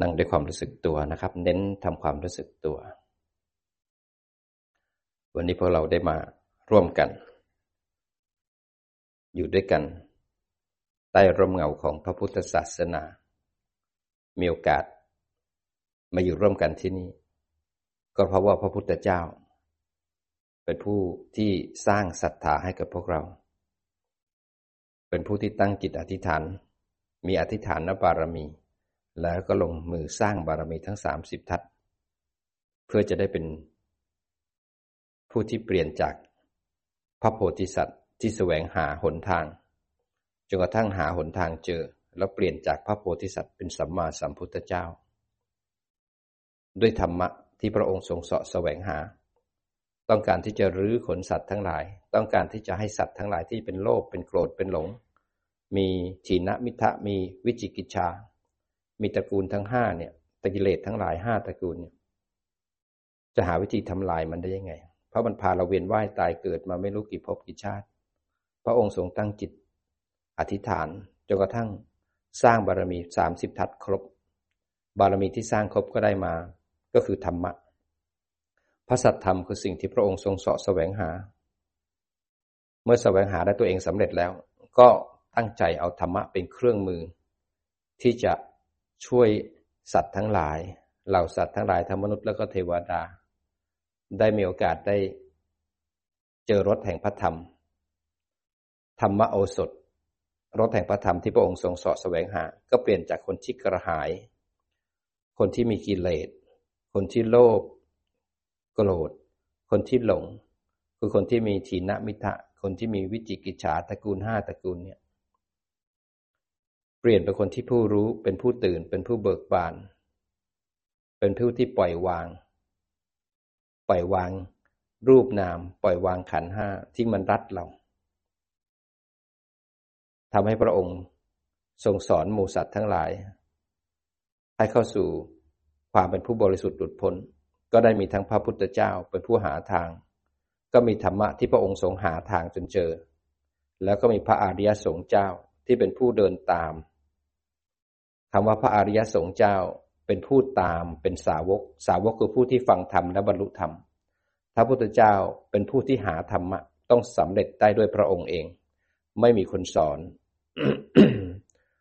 นั่งด้วยความรู้สึกตัวนะครับ เน้นทำความรู้สึกตัว วันนี้พวกเราได้มาร่วมกัน อยู่ด้วยกัน ใต้ร่มเงาของพระพุทธศาสนา มีโอกาส มาอยู่ร่วมกันที่นี่ ก็เพราะว่าพระพุทธเจ้า เป็นผู้ที่สร้างศรัทธาให้กับพวกเรา เป็นผู้ที่ตั้งจิตอธิษฐาน มีอธิษฐานบารมี แล้วก็ลงมือสร้างบารมีทั้งสามสิบทัศเพื่อจะได้เป็น ผู้ที่เปลี่ยนจากพระโพธิสัตว์ที่แสวงหาหนทางจนกระทั่งหาหนทางเจอ แล้วเปลี่ยนจากพระโพธิสัตว์เป็นสัมมาสัมพุทธเจ้า ด้วยธรรมะที่พระองค์ทรงเสาะแสวงหา ต้องการที่จะรื้อขนสัตว์ทั้งหลาย ต้องการที่จะให้สัตว์ทั้งหลายที่เป็นโลภเป็นโกรธเป็นหลง มีถีนมิทะมีวิจิกิจชา มีตระกูลทั้งห้าเนี่ยตะกิเลสทั้งหลายห้าตระกูลเนี่ยจะหาวิธีทำลายมันได้ยังไง เพราะมันพาเราเวียนว่ายตายเกิดมาไม่รู้กี่ภพกี่ชาติ พระองค์ทรงตั้งจิต อธิษฐานจนกระทั่งสร้างบารมีสามสิบทัศครบ บารมีที่สร้างครบก็ได้มา ก็คือธรรมะ พระสัทธรรมคือสิ่งที่พระองค์ทรงเสาะแสวงหา เมื่อแสวงหาได้ตัวเองสำเร็จแล้ว ก็ตั้งใจเอาธรรมะเป็นเครื่องมือ ที่จะ ช่วยสัตว์ทั้งหลาย เหล่าสัตว์ทั้งหลายทั้งมนุษย์แล้วก็เทวดา ได้มีโอกาสได้ เจอรถแห่งพระธรรม ธรรมโอสถ รถแห่งพระธรรมที่พระองค์ทรงสอดแสวงหา ก็เปลี่ยนจากคนที่กระหาย คนที่มีกิเลส คนที่โลภ โกรธ คนที่หลง คือคนที่มีทีนมิทะ คนที่มีวิจิกิจฉาตระกูลห้าตระกูลเนี่ย เปลี่ยนเป็นคนที่ผู้รู้เป็นผู้ตื่นเป็นผู้เบิกบาน เป็นผู้ที่ปล่อยวาง ปล่อยวาง รูปนาม ปล่อยวางขันห้าที่มันรัดเราทำให้พระองค์ทรงสอนหมู่สัตว์ทั้งหลาย ให้เข้าสู่ความเป็นผู้บริสุทธิ์หลุดพ้น ก็ได้มีทั้งพระพุทธเจ้าเป็นผู้หาทาง ก็มีธรรมะที่พระองค์ทรงหาทางจนเจอ แล้วก็มีพระอริยสงฆ์เจ้าที่เป็นผู้เดินตาม คำว่าพระอริยสงฆ์เจ้าเป็นผู้ตามเป็นสาวก สาวกคือผู้ที่ฟังธรรมและบรรลุธรรมพระพุทธเจ้าเป็นผู้ที่หาธรรมะ ต้องสำเร็จได้ด้วยพระองค์เอง ไม่มีคนสอน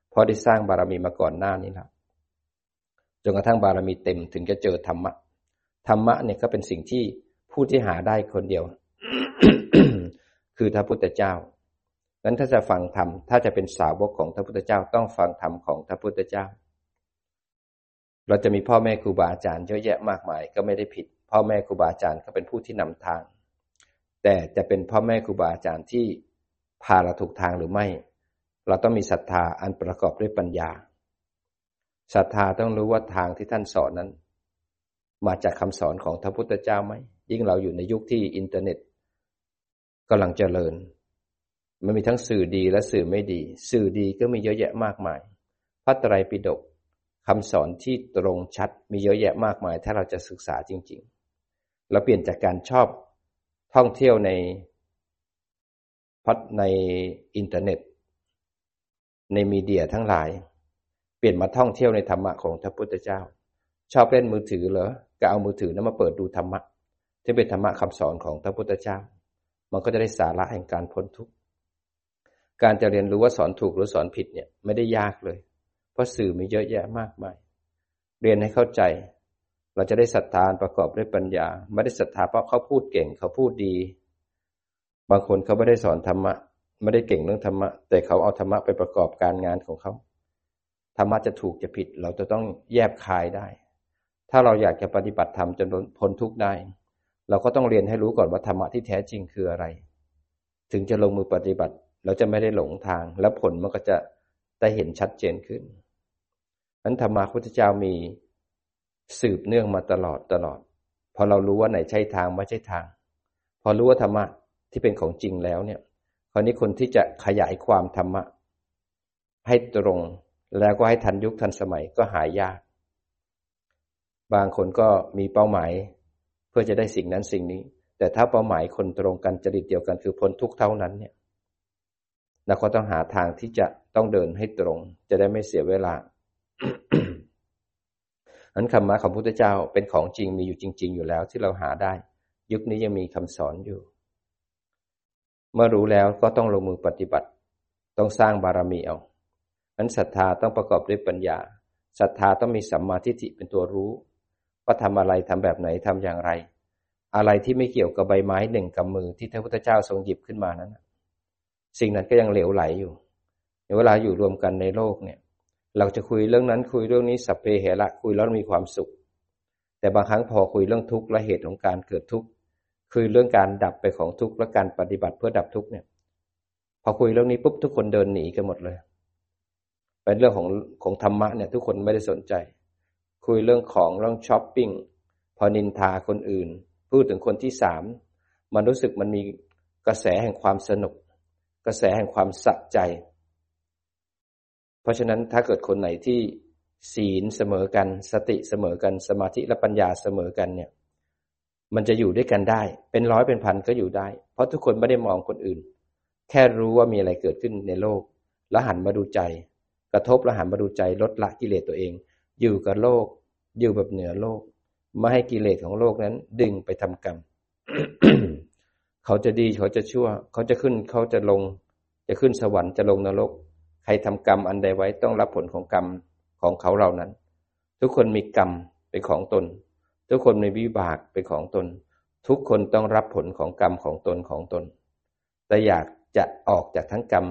เพราะได้สร้างบารมีมาก่อนหน้านี้แล้วจนกระทั่งบารมีเต็มถึงจะเจอธรรมะ ธรรมะเนี่ยก็เป็นสิ่งที่ผู้ที่หาได้คนเดียว คือพระพุทธเจ้า นั้นถ้าจะฟังธรรม ถ้าจะเป็นสาวกของพระพุทธเจ้าต้องฟังธรรมของพระพุทธเจ้า เราจะมีพ่อแม่ครูบาอาจารย์เยอะแยะมากมายก็ไม่ได้ผิด พ่อแม่ครูบาอาจารย์ก็เป็นผู้ที่นำทาง แต่จะเป็นพ่อแม่ครูบาอาจารย์ที่พาเราถูกทางหรือไม่ เราต้องมีศรัทธาอันประกอบด้วยปัญญาศรัทธาต้องรู้ว่าทางที่ท่านสอนนั้น มาจากคำสอนของพระพุทธเจ้าไหมยิ่งเราอยู่ในยุคที่อินเทอร์เน็ตกำลังเจริญ มันมีทั้งสื่อดีและสื่อไม่ดี สื่อดีก็มีเยอะแยะมากมาย พระไตรปิฎกคำสอนที่ตรงชัดมีเยอะแยะมากมาย ถ้าเราจะศึกษาจริง ๆ เราเปลี่ยนจากการชอบท่องเที่ยวในพัดในอินเทอร์เน็ต ในมีเดียทั้งหลาย เปลี่ยนมาท่องเที่ยวในธรรมะของพระพุทธเจ้า ชอบเล่นมือถือเหรอก็เอามือถือนั้นมาเปิดดูธรรมะที่เป็นธรรมะคำสอนของพระพุทธเจ้า มันก็จะได้สาระแห่งการพ้นทุกข์ การจะเรียนรู้ว่าสอนถูกหรือสอนผิดเนี่ยไม่ได้ยากเลย เพราะสื่อมีเยอะแยะมากมาย เรียนให้เข้าใจ เราจะได้ศรัทธาประกอบด้วยปัญญา ไม่ได้ศรัทธาเพราะเขาพูดเก่งเขาพูดดี บางคนเขาไม่ได้สอนธรรมะ ไม่ได้เก่งเรื่องธรรมะ แต่เขาเอาธรรมะไปประกอบการงานของเขาธรรมะจะถูกจะผิด เราจะต้องแยบคายได้ ถ้าเราอยากจะปฏิบัติธรรมจนพ้นทุกข์ได้ เราก็ต้องเรียนให้รู้ก่อนว่าธรรมะที่แท้จริงคืออะไร ถึงจะลงมือปฏิบัติ เราจะไม่ได้หลงทาง แล้วผลมันก็จะได้เห็นชัดเจนขึ้นนั้นธรรมะพุทธเจ้ามีสืบเนื่องมาตลอดตลอด พอเรารู้ว่าไหนใช่ทางไม่ใช่ทาง พอรู้ว่าธรรมะที่เป็นของจริงแล้วเนี่ย คราวนี้คนที่จะขยายความธรรมะ ให้ตรงแล้วก็ให้ทันยุคทันสมัยก็หายยาก บางคนก็มีเป้าหมาย เพื่อจะได้สิ่งนั้นสิ่งนี้ แต่ถ้าเป้าหมายคนตรงกันจริตเดียวกันคือพ้นทุกเท่านั้นเนี่ย เราก็ต้องหาทางที่จะต้องเดินให้ตรง จะได้ไม่เสียเวลานั้นธรรมะของพระพุทธเจ้าเป็นของจริงมีอยู่จริง ๆ อยู่แล้วที่เราหาได้ ยุคนี้ยังมีคำสอนอยู่ เมื่อรู้แล้วก็ต้องลงมือปฏิบัติ ต้องสร้างบารมีเอานั้นศรัทธาต้องประกอบด้วยปัญญาศรัทธาต้องมีสัมมาทิฏฐิเป็นตัวรู้ว่าทำอะไรทำแบบไหนทำอย่างไร อะไรที่ไม่เกี่ยวกับใบไม้หนึ่งกำมือที่พระพุทธเจ้าทรงหยิบขึ้นมานั้น สิ่งนั้นก็ยังเหลวไหลอยู่เวลาอยู่รวมกันในโลกเนี่ย เราจะคุยเรื่องนั้นคุยเรื่องนี้สัพเพเหระคุยแล้วมีความสุข แต่บางครั้งพอคุยเรื่องทุกข์และเหตุของการเกิดทุกข์คือเรื่องการดับไปของทุกข์และการปฏิบัติเพื่อดับทุกข์เนี่ย พอคุยเรื่องนี้ปุ๊บทุกคนเดินหนีกันหมดเลย เป็นเรื่องของของธรรมะเนี่ยทุกคนไม่ได้สนใจ คุยเรื่องของเรื่องช้อปปิ้งพอนินทาคนอื่น พูดถึงคนที่สามมันรู้สึกมันมีกระแสแห่งความสนุก กระแสแห่งความสะใจ เพราะฉะนั้นถ้าเกิดคนไหนที่ศีลเสมอกัน สติเสมอกัน สมาธิและปัญญาเสมอกันเนี่ย มันจะอยู่ด้วยกันได้ เป็นร้อยเป็นพันก็อยู่ได้ เพราะทุกคนไม่ได้มองคนอื่น แค่รู้ว่ามีอะไรเกิดขึ้นในโลก แล้วหันมาดูใจ กระทบและหันมาดูใจลดละกิเลสตัวเอง อยู่กับโลก อยู่แบบเหนือโลก ไม่ให้กิเลสของโลกนั้นดึงไปทำกรรม เขาจะดีเขาจะชั่ว เขาจะขึ้นเขาจะลง จะขึ้นสวรรค์จะลงนรก ใครทำกรรมอันใดไว้ต้องรับผลของกรรมของเขาเหล่านั้น ทุกคนมีกรรมเป็นของตน ทุกคนมีวิบากเป็นของตน ทุกคนต้องรับผลของกรรมของตนของตน แต่อยากจะออกจากทั้งกรรม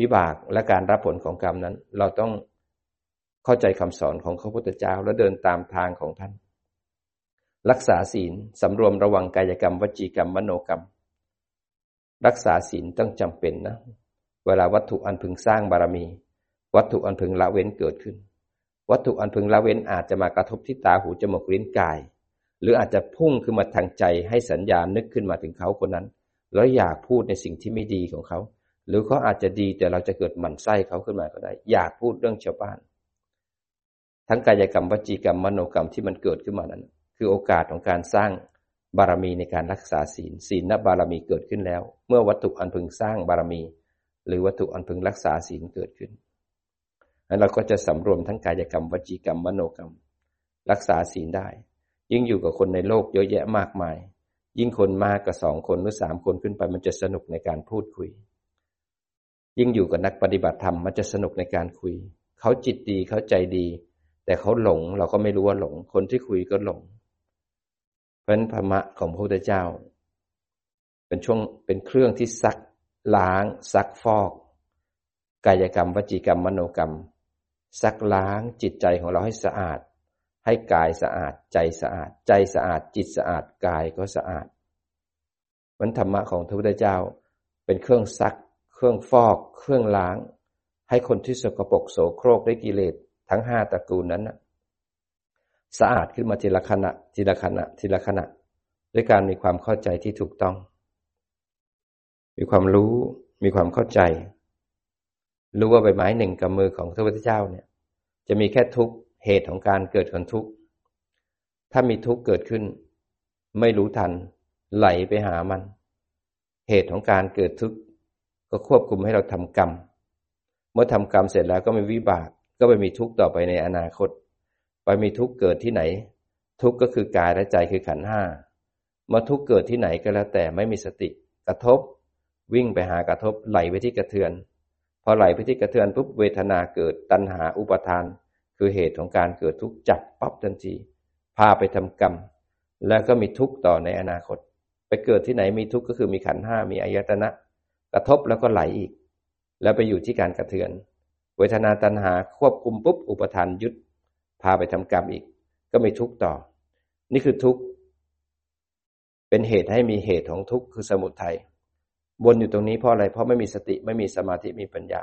วิบากและการรับผลของกรรมนั้น เราต้องเข้าใจคำสอนของพระพุทธเจ้าและเดินตามทางของท่าน รักษาศีลสำรวมระวังกายกรรม วจีกรรม มโนกรรม รักษาศีลต้องจำเป็นนะ เวลาวัตถุอันพึงสร้างบารมี วัตถุอันพึงละเว้นเกิดขึ้น วัตถุอันพึงละเว้นอาจจะมากระทบที่ตาหูจมูกลิ้นกาย หรืออาจจะพุ่งขึ้นมาทางใจให้สัญญาณนึกขึ้นมาถึงเขาคนนั้น แล้วอยากพูดในสิ่งที่ไม่ดีของเขา หรือเขาอาจจะดีแต่เราจะเกิดหมั่นไส้เขาขึ้นมาก็ได้ อยากพูดเรื่องชาวบ้าน ทั้งกายกรรมวจีกรรมมโนกรรมที่มันเกิดขึ้นมานั้น คือโอกาสของการสร้างบารมีในการรักษาศีล ศีลนบารมีเกิดขึ้นแล้ว เมื่อวัตถุอันพึงสร้างบารมี หรือวัตถุอันพึงรักษาศีลเกิดขึ้นแล้วเราก็จะสำรวมทั้งกายกรรมวจีกรรมมโนกรรม รักษาศีลได้ ยิ่งอยู่กับคนในโลกเยอะแยะมากมาย ยิ่งคนมากกับสองคนหรือสามคนขึ้นไปมันจะสนุกในการพูดคุย ยิ่งอยู่กับนักปฏิบัติธรรมมันจะสนุกในการคุย เขาจิตดีเขาใจดี แต่เขาหลงเราก็ไม่รู้ว่าหลง คนที่คุยก็หลง เพราะฉะนั้นธรรมะของพระพุทธเจ้า เป็นช่วงเป็นเครื่องที่ซักล้าง ซักฟอก กายกรรม วจีกรรม มโนกรรม ซักล้างจิตใจของเราให้สะอาด ให้กายสะอาด ใจสะอาด ใจสะอาด จิตสะอาด กายก็สะอาดมันธรรมะของพระพุทธเจ้า เป็นเครื่องซัก เครื่องฟอก เครื่องล้าง ให้คนที่สกปรกโสโครกได้กิเลสทั้งห้าตระกูลนั้นนะ สะอาดขึ้นมาทีละขณะ ทีละขณะ ทีละขณะ ด้วยการมีความเข้าใจที่ถูกต้อง มีความรู้ มีความเข้าใจ รู้ว่าใบไม้หนึ่งกับมือของพระพุทธเจ้าเนี่ย จะมีแค่ทุกเหตุของการเกิดของทุกถ้ามีทุกเกิดขึ้น ไม่รู้ทัน ไหลไปหามัน เหตุของการเกิดทุกข์ก็ควบคุมให้เราทำกรรม เมื่อทำกรรมเสร็จแล้วก็มีวิบาก ก็ไปมีทุกข์ต่อไปในอนาคต ไปมีทุกข์เกิดที่ไหน ทุกข์ก็คือกายและใจคือขันห้าเมื่อทุกข์เกิดที่ไหนก็แล้วแต่ไม่มีสติ กระทบ วิ่งไปหากระทบไหลไปที่กระเทือน พอไหลไปที่กระเทือนปุ๊บเวทนาเกิดตัณหาอุปทาน คือเหตุของการเกิดทุกข์จับปั๊บทันทีพาไปทำกรรม แล้วก็มีทุกข์ต่อในอนาคต ไปเกิดที่ไหนมีทุกข์ก็คือมีขันห้ามีอายตนะ กระทบแล้วก็ไหลอีก แล้วไปอยู่ที่การกระเทือน เวทนาตัณหาควบคุมปุ๊บอุปทานยึด พาไปทำกรรมอีก ก็ไม่ทุกข์ต่อ นี่คือทุกข์เป็นเหตุให้มีเหตุของทุกข์คือสมุทัยวนอยู่ตรงนี้เพราะอะไรเพราะไม่มีสติไม่มีสมาธิมีปัญญา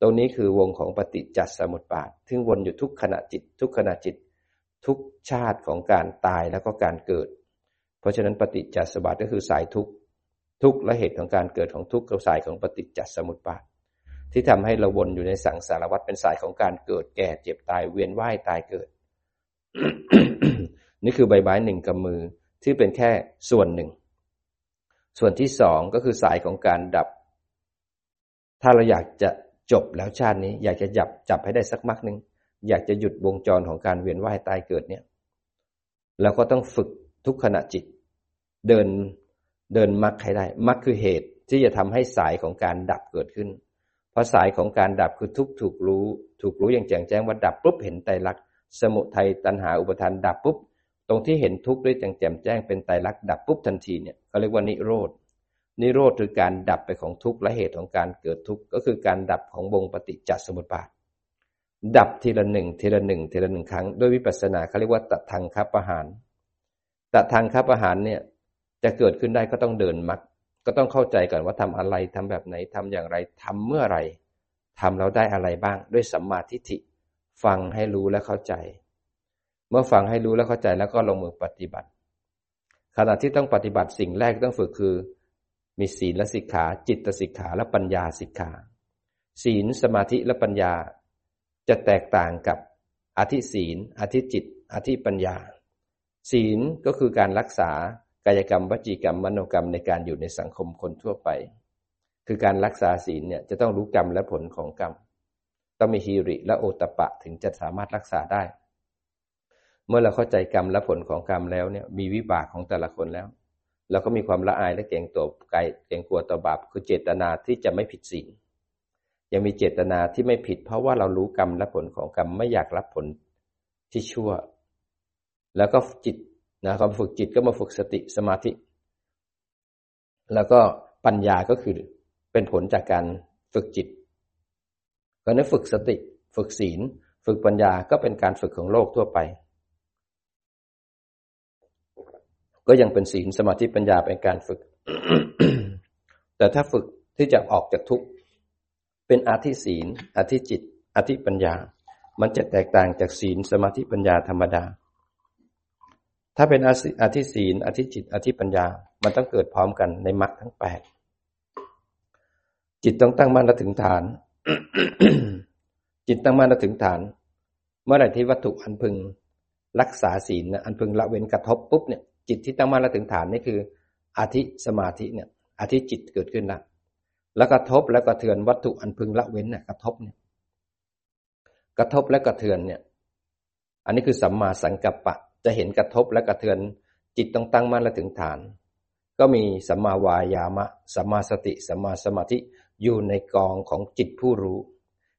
ตรงนี้คือวงของปฏิจจสมุปบาททึ่งวนอยู่ทุกขณะจิต ทุกขณะจิต ทุกชาติของการตายแล้วก็การเกิด เพราะฉะนั้นปฏิจจสมุปบาทก็คือสายทุกทุกและเหตุของการเกิดของทุกกับสายของปฏิจจสมุปบาท ที่ทำให้เราวนอยู่ในสังสารวัฏเป็นสายของการเกิดแก่เจ็บตายเวียนว่ายตายเกิด นี่คือใบไม้หนึ่งกำมือที่เป็นแค่ส่วนหนึ่ง ส่วนที่สองก็คือสายของการดับ ถ้าเราอยากจะจบแล้วชาตินี้ อยากจะจับจับให้ได้สักมักหนึ่งอยากจะหยุดวงจรของการเวียนว่ายตายเกิดเนี่ยเราก็ต้องฝึกทุกขณะจิต เดินเดินมรรคให้ได้มรรคคือเหตุที่จะทำให้สายของการดับเกิดขึ้น เพราะสายของการดับคือทุกถูกรู้ ถูกรู้อย่างแจ่มแจ้งว่าดับปุ๊บเห็นไตรลักษณ์สมุทัยตัณหาอุปทานดับปุ๊บตรงที่เห็นทุกข์ด้วยแจ่มแจ้งเป็นไตรลักษณ์ดับปุ๊บทันทีเนี่ยเขาเรียกว่านิโรธนิโรธคือการดับไปของทุกข์และเหตุของการเกิดทุกข์ก็คือการดับของวงปฏิจจสมุปบาท ดับทีละหนึ่งทีละหนึ่งทีละหนึ่งครั้งด้วยวิปัสสนาเขาเรียกว่าตัทางคับประหารตัทางคับประหารเนี่ยจะเกิดขึ้นได้ก็ต้องเดินมัก ก็ต้องเข้าใจก่อนว่าทำอะไรทำแบบไหนทำอย่างไรทำเมื่อไรทำแล้วได้อะไรบ้างด้วยสัมมาทิฏฐิฟังให้รู้และเข้าใจ เมื่อฟังให้รู้และเข้าใจแล้วก็ลงมือปฏิบัติ ขณะที่ต้องปฏิบัติสิ่งแรกต้องฝึกคือ มีศีลและสิกขา จิตสิกขาและปัญญาสิกขา ศีลสมาธิและปัญญา จะแตกต่างกับอธิศีลอธิจิตอธิปัญญา ศีลก็คือการรักษา กายกรรมวจีกรรมมโนกรรมในการอยู่ในสังคมคนทั่วไป คือการรักษาศีลเนี่ยจะต้องรู้กรรมและผลของกรรม ต้องมีฮีริและโอตปะถึงจะสามารถรักษาได้ เมื่อเราเข้าใจกรรมและผลของกรรมแล้วเนี่ยมีวิบากของแต่ละคนแล้วเราก็มีความละอายและเกรงตัวไกลเกรงกลัวต่อบาปคือเจตนาที่จะไม่ผิดศีลยังมีเจตนาที่ไม่ผิด เพราะว่าเรารู้กรรมและผลของกรรมไม่อยากรับผลที่ชั่ว แล้วก็จิต นะความฝึกจิตก็มาฝึกสติสมาธิ แล้วก็ปัญญาก็คือเป็นผลจากการฝึกจิตก็นั้นฝึกสติ ฝึกศีล ฝึกปัญญาก็เป็นการฝึกของโลกทั่วไป ก็ยังเป็นศีลสมาธิปัญญาเป็นการฝึก แต่ถ้าฝึกที่จะออกจากทุกข์เป็นอาธิศีลอาธิจิตอาธิปัญญา มันจะแตกต่างจากศีลสมาธิปัญญาธรรมดา ถ้าเป็นอธิศีลอธิจิต อธิปัญญา มันต้องเกิดพร้อมกันในมรรคทั้งแปดจิตต้องตั้งมั่นและถึงฐาน จิตตั้งมั่นและถึงฐาน เมื่อไหร่ที่วัตถุอันพึง รักษาศีลอันพึงละเว้นกระทบปุ๊บเนี่ยจิตที่ตั้งมั่นและถึงฐานนี่คืออธิสมาธิเนี่ยอธิจิตเกิดขึ้นละแล้วกระทบแล้วกระเทือนวัตถุอันพึงละเว้นเนี่ยกระทบเนี่ยกระทบและกระเทือนเนี่ย อันนี้คือสัมมาสังกัปปะ จะเห็นกระทบและกระเทือนจิตต้องตั้งมั่นและถึงฐาน ก็มีสัมมาวายามะสัมมาสติสัมมาสมาธิอยู่ในกองของจิตผู้รู้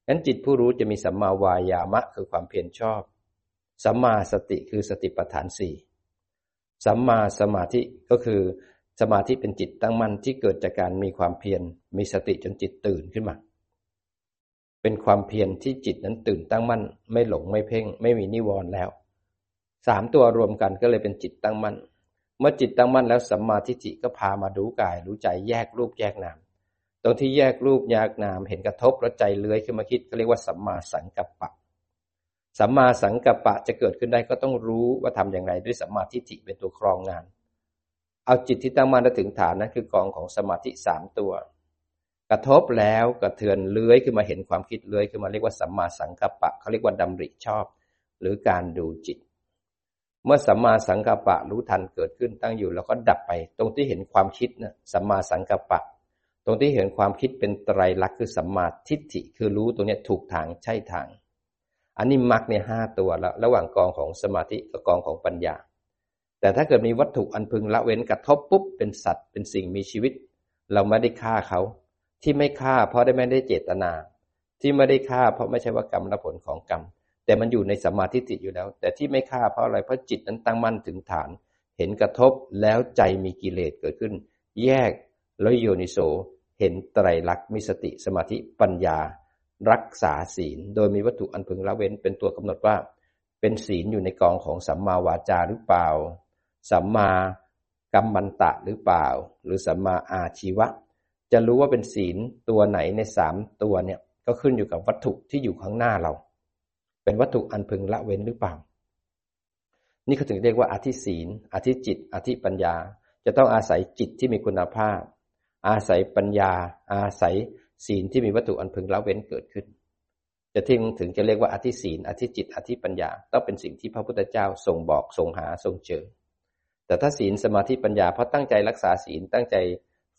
นั้นจิตผู้รู้จะมีสัมมาวายามะคือความเพียรชอบ สัมมาสติคือสติปัฏฐานสี่สัมมาสมาธิก็คือสมาธิเป็นจิตตั้งมั่นที่เกิดจากการมีความเพียรมีสติจนจิตตื่นขึ้นมา เป็นความเพียรที่จิตนั้นตื่นตั้งมั่น ไม่หลงไม่เพ่ง ไม่มีนิวรณ์แล้ว สามตัวรวมกันก็เลยเป็นจิตตั้งมั่น เมื่อจิตตั้งมั่นแล้วสัมมาทิฏฐิก็พามาดูกาย รู้ใจแยกรูปแยกนาม ตรงที่แยกรูปแยกนามเห็นกระทบแล้วใจเลื้อยขึ้นมาคิดก็เรียกว่าสัมมาสังกัปปะ สัมมาสังกัปปะจะเกิดขึ้นได้ก็ต้องรู้ว่าทำอย่างไรด้วยสัมมาทิฏฐิเป็นตัวครองงาน เอาจิตที่ตั้งมั่นถึงฐานนั้นคือกองของสมาธิสามตัว กระทบแล้วกระเทือนเลื้อยขึ้นมาเห็นความคิดเลื้อยขึ้นมาเรียกว่าสัมมาสังกัปปะเขาเรียกว่าดำริชอบ หรือการดูจิต เมื่อสัมมาสังกัปปะรู้ทันเกิดขึ้นตั้งอยู่ แล้วก็ดับไป ตรงที่เห็นความคิดนะสัมมาสังกัปปะ ตรงที่เห็นความคิดเป็นไตรลักษณ์คือสัมมาทิฏฐิคือรู้ตรงนี้ถูกทางใช่ทาง อันนี้มรรคเนี่ยห้าตัวแล้วระหว่างกองของสมาธิกับกองของปัญญา แต่ถ้าเกิดมีวัตถุอันพึงละเว้นกระทบปุ๊บเป็นสัตว์เป็นสิ่งมีชีวิต เราไม่ได้ฆ่าเขา ที่ไม่ฆ่าเพราะได้ไม่ได้เจตนา ที่ไม่ได้ฆ่าเพราะไม่ใช่ว่ากรรมและผลของกรรม แต่มันอยู่ในสมาธิติอยู่แล้ว แต่ที่ไม่ฆ่าเพราะอะไรเพราะจิตนั้นตั้งมั่นถึงฐาน เห็นกระทบแล้วใจมีกิเลสเกิดขึ้น แยกแล้วโยนิโสเห็นไตรลักษณ์มีสติสมาธิปัญญา รักษาศีล โดยมีวัตถุอันพึงละเว้นเป็นตัวกำหนดว่า เป็นศีลอยู่ในกองของสัมมาวาจาหรือเปล่า สัมมากัมมันตะหรือเปล่า หรือสัมมาอาชีวะ จะรู้ว่าเป็นศีลตัวไหนในสามตัวเนี่ยก็ขึ้นอยู่กับวัตถุที่อยู่ข้างหน้าเรา เป็นวัตถุอันพึงละเว้นหรือเปล่า นี่เขาถึงเรียกว่าอธิศีล อธิจิต อธิปัญญา จะต้องอาศัยจิตที่มีคุณภาพ อาศัยปัญญา อาศัยศีลที่มีวัตถุอันพึงละเว้นเกิดขึ้น จะทิ้งถึงจะเรียกว่าอธิศีล อธิจิต อธิปัญญา ต้องเป็นสิ่งที่พระพุทธเจ้าทรงบอกทรงหาทรงเจอ แต่ถ้าศีลสมาธิปัญญาเพราะตั้งใจรักษาศีลตั้งใจ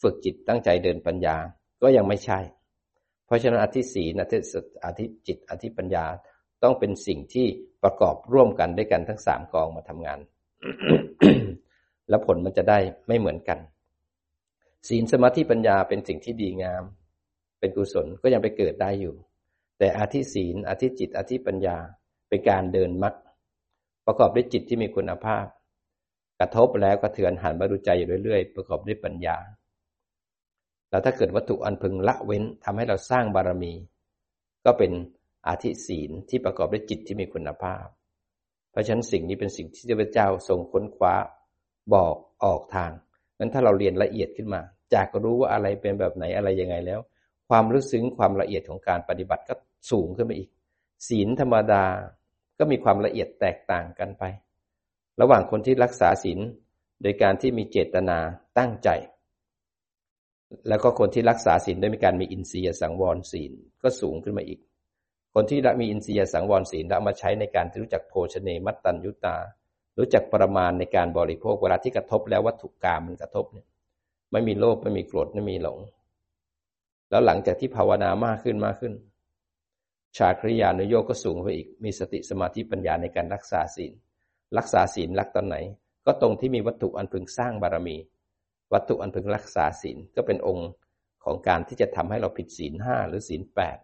ฝึกจิตตั้งใจเดินปัญญาก็ยังไม่ใช่ เพราะฉะนั้นอธิศีลอธิอธิจิต อธิปัญญา ต้องเป็นสิ่งที่ประกอบร่วมกันด้วยกันทั้งสามกองมาทำงาน แล้วผลมันจะได้ไม่เหมือนกัน ศีลสมาธิปัญญาเป็นสิ่งที่ดีงาม เป็นกุศลก็ยังไปเกิดได้อยู่ แต่อาธิศีลอาธิจิตอาธิปัญญาเป็นการเดินมัดประกอบด้วยจิตที่มีคุณภาพ กระทบแล้วก็เถือนหันมาดูใจอยู่เรื่อยๆ ประกอบด้วยปัญญาแล้วถ้าเกิดวัตถุอันพึงละเว้นทำให้เราสร้างบารมี ก็เป็น อาธิศีลที่ประกอบด้วยจิตที่มีคุณภาพ เพราะฉะนั้นสิ่งนี้เป็นสิ่งที่พระเจ้าทรงค้นคว้าบอกออกทางนั้นถ้าเราเรียนละเอียดขึ้นมา จากรู้ว่าอะไรเป็นแบบไหนอะไรยังไงแล้ว ความรู้ซึ้งความละเอียดของการปฏิบัติก็สูงขึ้นไปอีก ศีลธรรมดาก็มีความละเอียดแตกต่างกันไป ระหว่างคนที่รักษาศีลโดยการที่มีเจตนาตั้งใจ แล้วก็คนที่รักษาศีลด้วยมีการมีอินทรียสังวรศีลก็สูงขึ้นมาอีก คนที่มีอินทรียสังวรศีลล้วมาใช้ในการรู้จักโภชเนมัตตัญยุตา รู้จักประมาณในการบริโภคเวลาที่กระทบแล้ววัตถุกรรมมันกระทบเนี่ยไม่มีโลภไม่มีโกรธไม่มีหลง แล้วหลังจากที่ภาวนามากขึ้นมากขึ้น ชาคริยานุโยกก็สูงไปอีก มีสติสมาธิปัญญาในการรักษาศีล รักษาศีลรักตอนไหน ก็ตรงที่มีวัตถุอันพึงสร้างบารมี วัตถุอันพึงรักษาศีลก็เป็นองค์ของการที่จะทำให้เราผิดศีลห้าหรือศีลแปด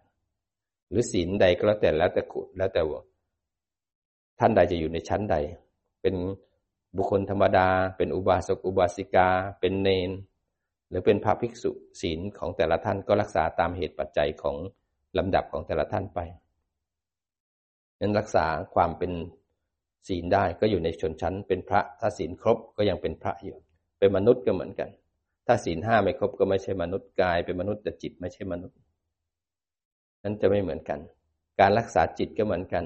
หรือศีลใดก็แล้วแต่แล้วแต่ขุแล้วแต่ว่าท่านใดจะอยู่ในชั้นใด เป็นบุคคลธรรมดา เป็นอุบาสกอุบาสิกา เป็นเนน หรือเป็นพระภิกษุศีลของแต่ละท่านก็รักษาตามเหตุปัจจัยของลำดับของแต่ละท่านไปนั้นรักษาความเป็นศีลได้ก็อยู่ในชนชั้น เป็นพระถ้าศีลครบก็ยังเป็นพระอยู่ เป็นมนุษย์ก็เหมือนกัน ถ้าศีลห้าไม่ครบก็ไม่ใช่มนุษย์กายเป็นมนุษย์แต่จิตไม่ใช่มนุษย์ นั้นจะไม่เหมือนกัน การรักษาจิตก็เหมือนกัน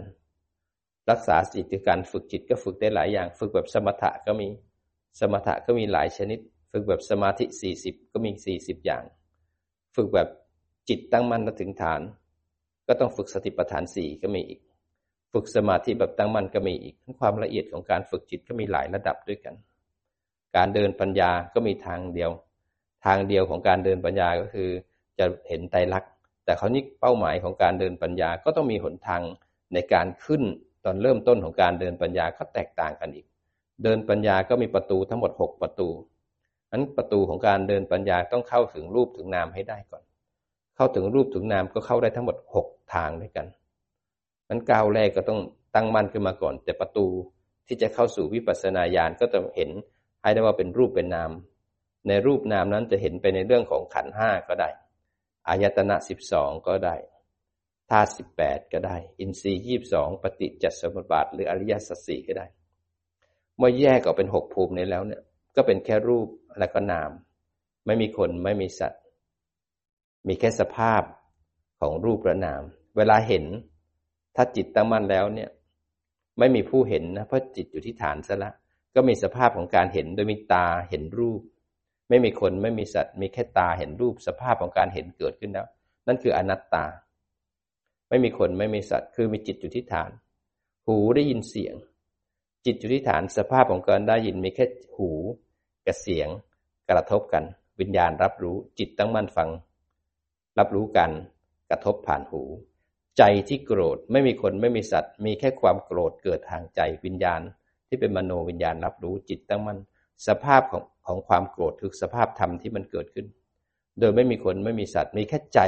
รักษาจิตคือการฝึกจิตก็ฝึกได้หลายอย่าง ฝึกแบบสมถะก็มี สมถะก็มีหลายชนิด ฝึกแบบสมาธิสี่สิบก็มีสี่สิบอย่าง ฝึกแบบจิตตั้งมั่นถึงฐาน ก็ต้องฝึกสติปัฏฐานสี่ก็มีอีก ฝึกสมาธิแบบตั้งมั่นก็มีอีก ทั้งความละเอียดของการฝึกจิตก็มีหลายระดับด้วยกัน การเดินปัญญาก็มีทางเดียว ทางเดียวของการเดินปัญญาก็คือจะเห็นไตรลักษณ แต่เขานี้เป้าหมายของการเดินปัญญาก็ต้องมีหนทางในการขึ้นตอนเริ่มต้นของการเดินปัญญาก็แตกต่างกันอีก เดินปัญญาก็มีประตูทั้งหมดหกประตูนั้นประตูของการเดินปัญญาต้องเข้าถึงรูปถึงนามให้ได้ก่อน เข้าถึงรูปถึงนามก็เข้าได้ทั้งหมดหกทางด้วยกันนั้นก้าวแรกก็ต้องตั้งมั่นขึ้นมาก่อน แต่ประตูที่จะเข้าสู่วิปัสสนาญาณก็จะเห็นให้ได้ว่าเป็นรูปเป็นนาม ในรูปนามนั้นจะเห็นไปในเรื่องของขันห้าก็ได้ อายตนะสิบสองก็ได้ธาตุสิบแปดก็ได้ อินทรีย์ยี่บสองปฏิจจสมุปบาท หรืออริยสัจสี่ก็ได้ เมื่อแยกออกเป็นหกภูมินี้แล้วเนี่ย ก็เป็นแค่รูปและก็นาม ไม่มีคนไม่มีสัตว์ มีแค่สภาพของรูปประนาม เวลาเห็นถ้าจิตตั้งมั่นแล้วเนี่ย ไม่มีผู้เห็นนะเพราะจิตอยู่ที่ฐานซะละ ก็มีสภาพของการเห็นโดยมีตาเห็นรูป ไม่มีคนไม่มีสัตว์ มีแค่ตาเห็นรูปสภาพของการเห็นเกิดขึ้นแล้ว นั่นคืออนัตตา ไม่มีคนไม่มีสัตว์ คือมีจิตอยู่ที่ฐาน หูได้ยินเสียง จิตอยู่ที่ฐานสภาพของการได้ยินมีแค่หูกับเสียงกระทบกัน วิญญาณรับรู้จิตตั้งมั่นฟัง รับรู้กันกระทบผ่านหู ใจที่โกรธไม่มีคนไม่มีสัตว์ มีแค่ความโกรธเกิดทางใจวิญญาณ ที่เป็นมโนวิญญาณรับรู้จิตตั้งมั่นสภาพของ ของความโกรธคือสภาพธรรมที่มันเกิดขึ้น โดยไม่มีคนไม่มีสัตว์มีแค่ใจ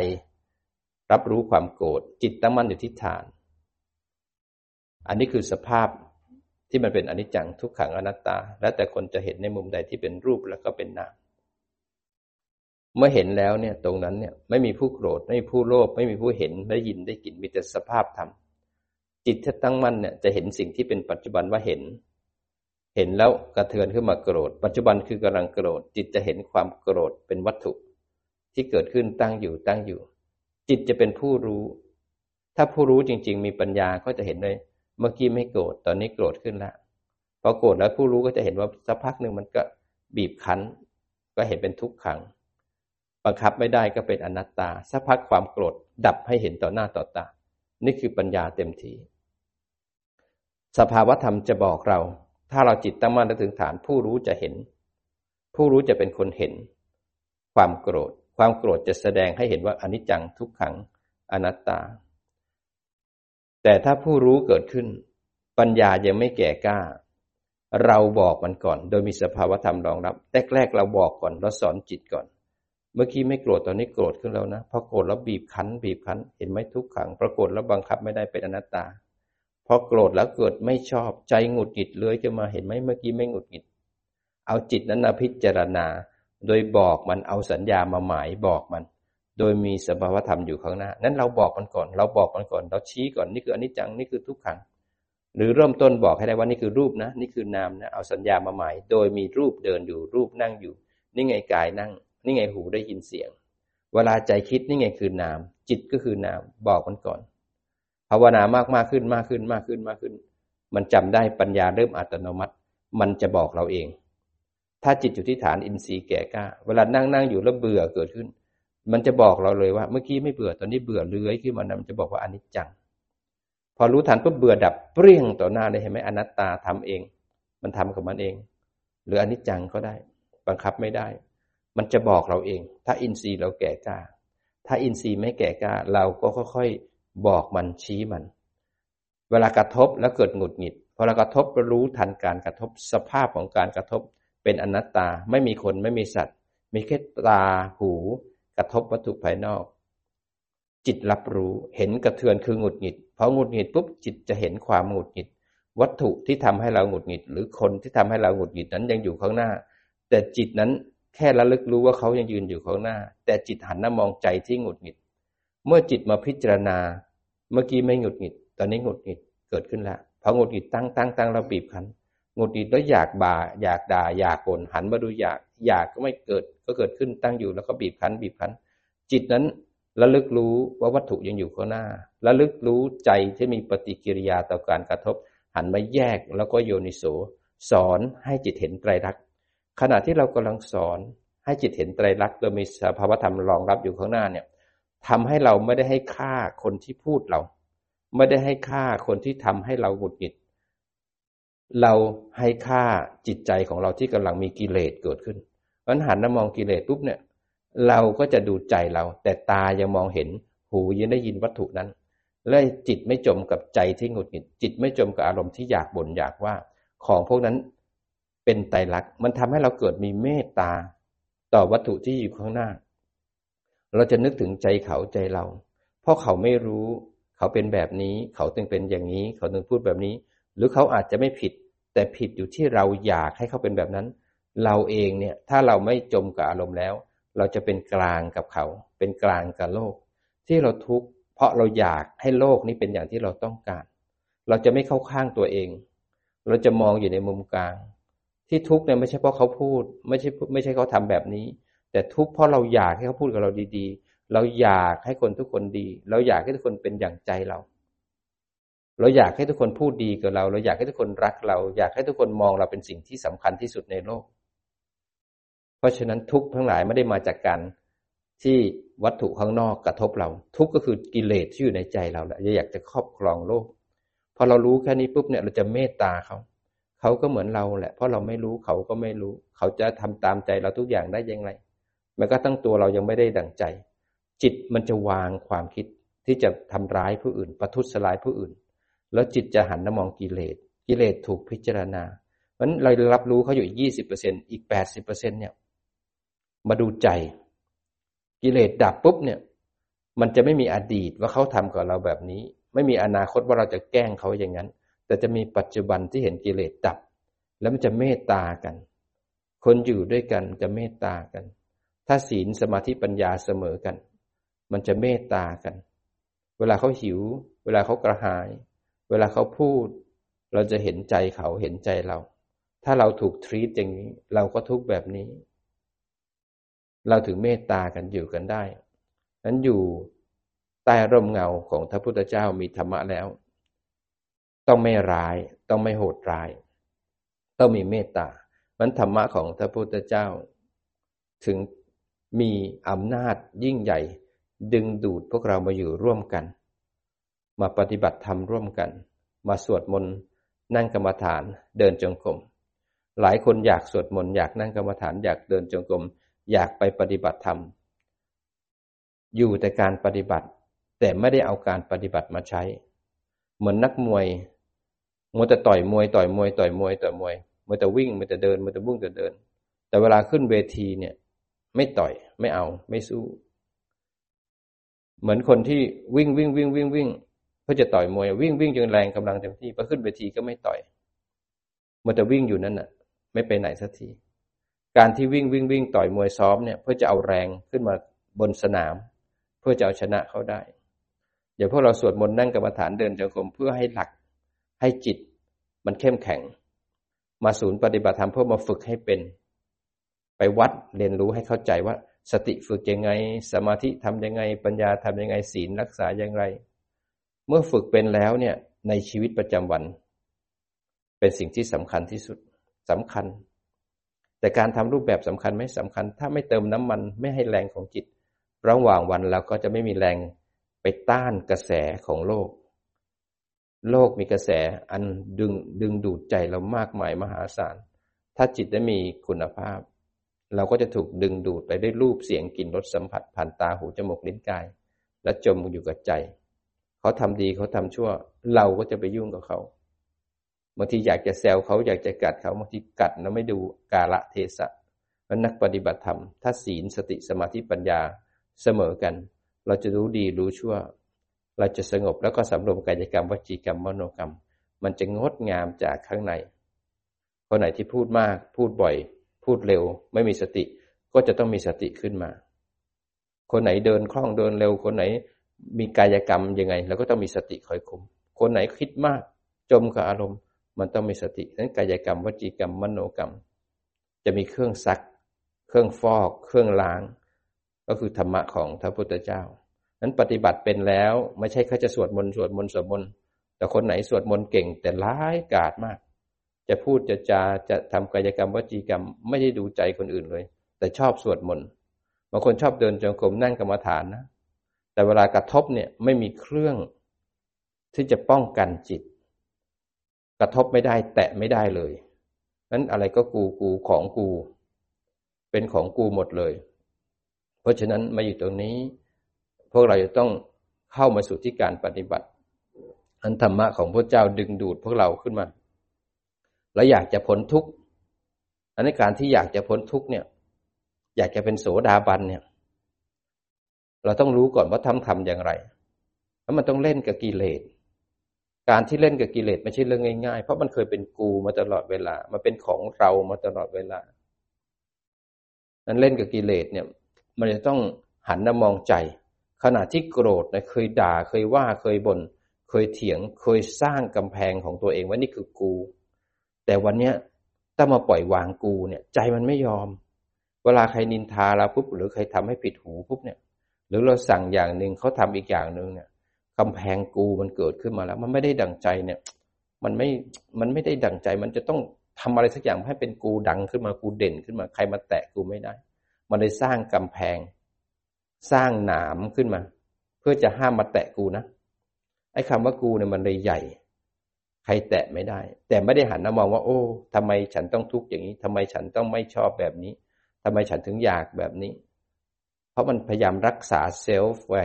รับรู้ความโกรธจิตตั้งมั่นอยู่ที่ฐาน อันนี้คือสภาพที่มันเป็นอนิจจังทุกขังอนัตตา แล้วแต่คนจะเห็นในมุมใดที่เป็นรูปแล้วก็เป็นนามเมื่อเห็นแล้วเนี่ยตรงนั้นเนี่ยไม่มีผู้โกรธไม่มีผู้โลภไม่มีผู้เห็นได้ยินได้กลิ่นมีแต่สภาพธรรมจิตที่ตั้งมั่นเนี่ยจะเห็นสิ่งที่เป็นปัจจุบันว่าเห็น เห็นแล้วกระเทือนขึ้นมาโกรธ ปัจจุบันคือกำลังโกรธ จิตจะเห็นความโกรธเป็นวัตถุ ที่เกิดขึ้นตั้งอยู่ตั้งอยู่ จิตจะเป็นผู้รู้ ถ้าผู้รู้จริง ๆ มีปัญญาก็จะเห็นเลยเมื่อกี้ไม่โกรธตอนนี้โกรธขึ้นแล้วพอโกรธแล้วผู้รู้ก็จะเห็นว่าสักพักหนึ่งมันก็บีบคั้น ก็เห็นเป็นทุกขัง บังคับไม่ได้ก็เป็นอนัตตาสักพักความโกรธดับให้เห็นต่อหน้าต่อตา นี่คือปัญญาเต็มทีสภาวธรรมจะบอกเรา ถ้าเราจิตตั้งมั่นถึงฐาน ผู้รู้จะเห็น ผู้รู้จะเป็นคนเห็น ความโกรธ ความโกรธจะแสดงให้เห็นว่าอนิจจังทุกขังอนัตตาแต่แต่ถ้าผู้รู้เกิดขึ้น ปัญญายังไม่แก่กล้า เราบอกมันก่อน โดยมีสภาวธรรมรองรับแรกๆเราบอกก่อนเราสอนจิตก่อนเมื่อกี้ไม่โกรธตอนนี้โกรธขึ้นแล้วนะพอโกรธแล้วบีบคั้น บีบคั้น เห็นไหมทุกขังปรากฏแล้วบังคับไม่ได้เป็นอนัตตา พอโกรธแล้วเกิดไม่ชอบใจหงุดหงิดเลยจะมาเห็นไหมเมื่อกี้ไม่หงุดหงิด เอาจิตนั้นมาพิจารณา โดยบอกมันเอาสัญญามาหมายบอกมัน โดยมีสภาวธรรมอยู่ข้างหน้า นั้นเราบอกมันก่อน เราบอกมันก่อน เราชี้ก่อนนี่คืออนิจจังนี่คือทุกขัง หรือเริ่มต้นบอกให้ได้ว่านี่คือรูปนะ นี่คือนามนะ เอาสัญญามาหมาย โดยมีรูปเดินอยู่รูปนั่งอยู่ นี่ไงกายนั่ง นี่ไงหูได้ยินเสียง เวลาใจคิดนี่ไงคือนาม จิตก็คือนาม บอกมันก่อน ภาวนามากมากขึ้นมากขึ้นมากขึ้นมากขึ้น มันจำได้ปัญญาเริ่มอัตโนมัติ มันจะบอกเราเอง ถ้าจิตอยู่ที่ฐานอินทรีย์แก่กล้า เวลานั่งนั่งอยู่แล้วเบื่อเกิดขึ้น มันจะบอกเราเลยว่า เมื่อกี้ไม่เบื่อตอนนี้เบื่อเลื้อยขึ้นมามันจะบอกว่าอนิจจัง พอรู้ทันปุ๊บเบื่อดับเปรี้ยงต่อหน้าเลยเห็นไหมอนัตตาทำเอง มันทำกับมันเอง หรืออนิจจังก็ได้ บังคับไม่ได้ มันจะบอกเราเอง ถ้าอินทรีย์เราแก่กล้า ถ้าอินทรีย์ไม่แก่กล้า เราก็ค่อยๆ บอกมันชี้มัน เวลากระทบแล้วเกิดหงุดหงิดพอเรากระทบรู้ทันการกระทบสภาพของการกระทบเป็นอนัตตาไม่มีคนไม่มีสัตว์ มีแค่ตาหูกระทบวัตถุภายนอก จิตรับรู้เห็นกระเทือนคือหงุดหงิดพอหงุดหงิดปุ๊บจิตจะเห็นความหงุดหงิด วัตถุที่ทำให้เราหงุดหงิด หรือคนที่ทำให้เราหงุดหงิดนั้นยังอยู่ข้างหน้า แต่จิตนั้นแค่ระลึกรู้ว่าเขายังยืนอยู่ข้างหน้า แต่จิตหันหน้ามองใจที่หงุดหงิด เมื่อจิตมาพิจารณา เมื่อกี้ไม่หงุดหงิด ตอนนี้หงุดหงิดเกิดขึ้นแล้วพอหงุดหงิดตั้งตั้งตั้งเราบีบคั้นหงุดหงิดแล้วอยากบ่า อยากด่า อยากโกนหันมาดูอยาก อยากก็ไม่เกิด ก็เกิดขึ้นตั้งอยู่แล้วก็บีบคั้น บีบคั้น จิตนั้นระลึกรู้ว่าวัตถุยังอยู่ข้างหน้าระลึกรู้ใจที่มีปฏิกิริยาต่อการกระทบ หันมาแยกแล้วก็โยนิโสสอนให้จิตเห็นไตรลักษณ์ขณะที่เรากำลังสอนให้จิตเห็นไตรลักษณ์โดยมีสภาวธรรมรองรับอยู่ข้างหน้าเนี่ย ทำให้เราไม่ได้ให้ค่าคนที่พูดเรา ไม่ได้ให้ค่าคนที่ทำให้เราหงุดหงิด เราให้ค่าจิตใจของเราที่กำลังมีกิเลสเกิดขึ้นปัญหันมามองกิเลสปุ๊บเนี่ย เราก็จะดูใจเรา แต่ตายังมองเห็น หูยังได้ยินวัตถุนั้น และจิตไม่จมกับใจที่หงุดหงิด จิตไม่จมกับอารมณ์ที่อยากบ่นอยากว่า ของพวกนั้นเป็นไตรลักษณ์มันทำให้เราเกิดมีเมตตา ต่อวัตถุที่อยู่ข้างหน้า เราจะนึกถึงใจเขาใจเรา เพราะเขาไม่รู้ เขาเป็นแบบนี้ เขาจึงเป็นอย่างนี้ เขาจึงพูดแบบนี้ หรือเขาอาจจะไม่ผิด แต่ผิดอยู่ที่เราอยากให้เขาเป็นแบบนั้น เราเองเนี่ย ถ้าเราไม่จมกับอารมณ์แล้ว เราจะเป็นกลางกับเขา เป็นกลางกับโลก ที่เราทุกข์เพราะเราอยากให้โลกนี้เป็นอย่างที่เราต้องการ เราจะไม่เข้าข้างตัวเอง เราจะมองอยู่ในมุมกลาง ที่ทุกข์เนี่ยไม่ใช่เพราะเขาพูด ไม่ใช่ไม่ใช่เขาทำแบบนี้ แต่ทุกข์เพราะเราอยากให้เขาพูดกับเราดี ๆ เราอยากให้คนทุกคนดี เราอยากให้ทุกคนเป็นอย่างใจเรา เราอยากให้ทุกคนพูดดีกับเรา เราอยากให้ทุกคนรักเรา อยากให้ทุกคนมองเราเป็นสิ่งที่สำคัญที่สุดในโลก เพราะฉะนั้นทุกทั้งหลายไม่ได้มาจากการที่วัตถุข้างนอกกระทบเรา ทุกก็คือกิเลสที่อยู่ในใจเราแหละอยากจะครอบครองโลกพอเรารู้แค่นี้ปุ๊บเนี่ยเราจะเมตตาเขาเขาก็เหมือนเราแหละ เพราะเราไม่รู้เขาก็ไม่รู้ เขาจะทำตามใจเราทุกอย่างได้ยังไง แม้ก็ตั้งตัวเรายังไม่ได้ดั่งใจ จิตมันจะวางความคิดที่จะทำร้ายผู้อื่น ประทุษร้ายผู้อื่น แล้วจิตจะหันมามองกิเลสกิเลสถูกพิจารณาเพราะเรารับรู้เขาอยู่ยี่สิบเปอร์เซ็นอีกแปดสิบเปอร์เซ็นเนี่ย มาดูใจ กิเลสดับปุ๊บเนี่ย มันจะไม่มีอดีตว่าเขาทำกับเราแบบนี้ ไม่มีอนาคตว่าเราจะแกล้งเขาอย่างนั้น แต่จะมีปัจจุบันที่เห็นกิเลสดับ แล้วมันจะเมตตากัน คนอยู่ด้วยกันจะเมตตากัน ถ้าศีลสมาธิปัญญาเสมอกัน มันจะเมตตากัน เวลาเขาหิว เวลาเขากระหาย เวลาเขาพูด เราจะเห็นใจเขาเห็นใจเรา ถ้าเราถูกทรีตอย่างนี้ เราก็ทุกแบบนี้ เราถึงเมตตากันอยู่กันได้นั้นอยู่ใต้ร่มเงาของพระพุทธเจ้ามีธรรมะแล้ว ต้องไม่ร้าย ต้องไม่โหดร้าย ต้องมีเมตตามันธรรมะของพระพุทธเจ้า ถึง มีอำนาจยิ่งใหญ่ ดึงดูดพวกเรามาอยู่ร่วมกัน มาปฏิบัติธรรมร่วมกัน มาสวดมนต์นั่งกรรมฐานเดินจงกรมหลายคนอยากสวดมนต์อยากนั่งกรรมฐานอยากเดินจงกรมอยากไปปฏิบัติธรรม อยู่แต่การปฏิบัติ แต่ไม่ได้เอาการปฏิบัติมาใช้ เหมือนนักมวยมัวแต่ต่อยมวยต่อยมวยต่อยมวยต่อยมวยมัวแต่วิ่งมัวแต่เดินมัวแต่วุ่งแต่เดิน แต่เวลาขึ้นเวทีเนี่ย ไม่ต่อย ไม่เอา ไม่สู้ เหมือนคนที่วิ่งวิ่งวิ่งวิ่งวิ่งเพื่อจะต่อยมวยวิ่งวิ่งจนแรงกำลังเต็มที่พอขึ้นเวทีก็ไม่ต่อยมัวแต่วิ่งอยู่นั่นน่ะ ไม่ไปไหนสักทีการที่วิ่งวิ่งวิ่งต่อยมวยซ้อมเนี่ยเพื่อจะเอาแรงขึ้นมาบนสนาม เพื่อจะเอาชนะเขาได้อย่าพวกเราสวดมนต์นั่งกรรมฐานเดินจงกรมเพื่อให้หลักให้จิต มันเข้มแข็ง มาศูนย์ปฏิบัติธรรมเพื่อมาฝึกให้เป็น ไปวัดเรียนรู้ให้เข้าใจว่า สติฝึกยังไง สมาธิทำยังไง ปัญญาทำยังไงศีลรักษาอย่างไร เมื่อฝึกเป็นแล้วเนี่ยในชีวิตประจำวัน เป็นสิ่งที่สำคัญที่สุดสำคัญ แต่การทำรูปแบบสำคัญไม่สำคัญ ถ้าไม่เติมน้ำมันไม่ให้แรงของจิต ระหว่างวันเราก็จะไม่มีแรงไปต้านกระแสของโลก โลกมีกระแสอันดึงดึงดูดใจเรามากมายมหาศาล ถ้าจิตได้มีคุณภาพ เราก็จะถูกดึงดูดไปด้วยรูปเสียงกลิ่นรสสัมผัสผ่านตาหูจมูกลิ้นกาย และจมอยู่กับใจ เขาทำดีเขาทำชั่ว เราก็จะไปยุ่งกับเขาบางทีอยากจะแซวเขาอยากจะกัดเขาบางทีกัดแล้วไม่ดูกาละเทศะและนักปฏิบัติธรรม ถ้าศีลสติสมาธิปัญญาเสมอกัน เราจะรู้ดีรู้ชั่ว เราจะสงบแล้วก็สำรวมกายกรรมวจีกรรมมโนกรรม มันจะงดงามจากข้างในคนไหนที่พูดมากพูดบ่อย พูดเร็ว ไม่มีสติ ก็จะต้องมีสติขึ้นมา คนไหนเดินคล่องเดินเร็ว คนไหนมีกายกรรมยังไงเราก็ต้องมีสติคอยคุม คนไหนคิดมาก จมกับอารมณ์ มันต้องมีสตินั้นกายกรรมวจีกรรมมโนกรรม จะมีเครื่องซัก เครื่องฟอก เครื่องล้าง ก็คือธรรมะของพระพุทธเจ้านั้นปฏิบัติเป็นแล้วไม่ใช่แค่จะสวดมนต์สวดมนต์สวดมนต์แต่คนไหนสวดมนต์เก่งแต่ร้ายกาจมาก จะพูดจะจาจะทำกายกรรมวจีกรรม ไม่ได้ดูใจคนอื่นเลย แต่ชอบสวดมนต์บางคนชอบเดินจงกรมนั่งกรรมฐานนะ แต่เวลากระทบเนี่ยไม่มีเครื่องที่จะป้องกันจิต กระทบไม่ได้ แตะไม่ได้เลยนั้นอะไรก็กูกูของกู เป็นของกูหมดเลย เพราะฉะนั้นมาอยู่ตรงนี้ พวกเราจะต้องเข้ามาสู่ที่การปฏิบัติอันธรรมะของพระเจ้าดึงดูดพวกเราขึ้นมา แล้วอยากจะพ้นทุกข์อันนี้การที่อยากจะพ้นทุกข์เนี่ย อยากจะเป็นโสดาบันเนี่ย เราต้องรู้ก่อนว่าทำทำอย่างไร แล้วมันต้องเล่นกับกิเลส การที่เล่นกับกิเลสไม่ใช่เรื่องง่ายๆ เพราะมันเคยเป็นกูมาตลอดเวลา มันเป็นของเรามาตลอดเวลา นั้นเล่นกับกิเลสเนี่ย มันจะต้องหันมามองใจ ขณะที่โกรธนะเคยด่าเคยว่าเคยบน่นเคยเถียงเคยสร้างกำแพงของตัวเองว่านี่คือกู แต่วันเนี้ยถ้ามาปล่อยวางกูเนี่ย ใจมันไม่ยอม เวลาใครนินทาเราปุ๊บหรือใครทำให้ผิดหูปุ๊บเนี่ย หรือเราสั่งอย่างหนึ่งเขาทำอีกอย่างหนึ่งเนี่ยกำแพงกูมันเกิดขึ้นมาแล้ว มันไม่ได้ดังใจเนี่ย มันไม่มันไม่ได้ดังใจ มันจะต้องทำอะไรสักอย่างให้เป็นกูดังขึ้นมากูเด่นขึ้นมา ใครมาแตะกูไม่ได้ มันเลยสร้างกำแพง สร้างหนามขึ้นมา เพื่อจะห้ามมาแตะกูนะไอ้คำว่ากูเนี่ยมันเลยใหญ่ ใครแตะไม่ได้ แต่ไม่ได้หันมามองว่า โอ้ทำไมฉันต้องทุกข์อย่างนี้ทำไมฉันต้องไม่ชอบแบบนี้ทำไมฉันถึงอยากแบบนี้ เพราะมันพยายามรักษาเซลฟ์ไว้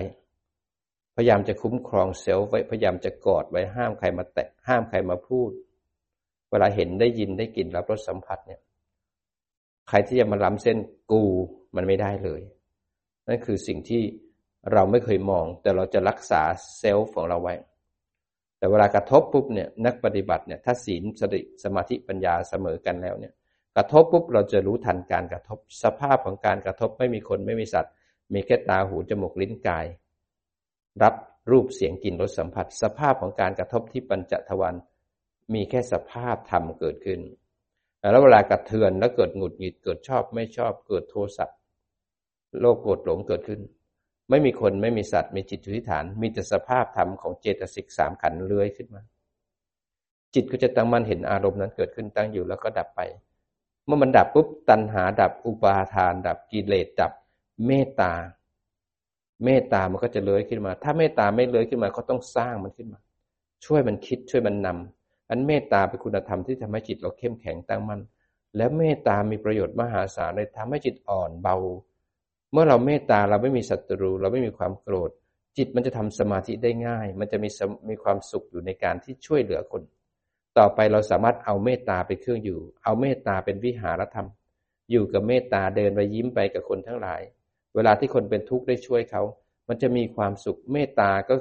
พยายามจะคุ้มครองเซลฟ์ไว้ พยายามจะกอดไว้ห้ามใครมาแตะ ห้ามใครมาพูด เวลาเห็นได้ยินได้กลิ่นรับรสสัมผัสเนี่ย ใครที่จะมาล้ำเส้นกูมันไม่ได้เลย นั่นคือสิ่งที่เราไม่เคยมอง แต่เราจะรักษาเซลล์ของเราไว้ แต่เวลากระทบปุ๊บเนี่ยนักปฏิบัติเนี่ยถ้าศีลสติสมาธิปัญญาเสมอกันแล้วเนี่ยกระทบปุ๊บเราจะรู้ทันการกระทบสภาพของการกระทบไม่มีคนไม่มีสัตว์ มีแค่ตาหูจมูกลิ้นกาย รับรูปเสียงกลิ่นรสสัมผัส สภาพของการกระทบที่ปัญจทวันมีแค่สภาพธรรมเกิดขึ้น แล้วเวลากระเทือนแล้วเกิดหงุดหงิดเกิดชอบไม่ชอบเกิดโทสะโลกโกรธหลงเกิดขึ้น ไม่มีคนไม่มีสัตว์มีจิตอยู่ที่ฐาน มีแต่สภาพธรรมของเจตสิกสามขันเลื้อยขึ้นมา จิตก็จะตั้งมันเห็นอารมณ์นั้นเกิดขึ้นตั้งอยู่แล้วก็ดับไป เมื่อมันดับปุ๊บตัณหาดับอุปาทาน ดับกิเลสดับเมตตา เมตตามันก็จะเลื้อยขึ้นมา ถ้าเมตตาไม่เลื้อยขึ้นมาก็ต้องสร้างมันขึ้นมา ช่วยมันคิดช่วยมันนำอันเมตตาเป็นคุณธรรมที่ทำให้จิตเราเข้มแข็งตั้งมั่นและเมตตามีประโยชน์มหาศาลเลยทำให้จิตอ่อนเบา เมื่อเราเมตตาเราไม่มีศัตรู เราไม่มีความโกรธ จิตมันจะทำสมาธิได้ง่าย มันจะมีมีความสุขอยู่ในการที่ช่วยเหลือคน ต่อไปเราสามารถเอาเมตตาเป็นเครื่องอยู่ เอาเมตตาเป็นวิหารธรรม อยู่กับเมตตาเดินไปยิ้มไปกับคนทั้งหลาย เวลาที่คนเป็นทุกข์ได้ช่วยเขา มันจะมีความสุข เมตตาก็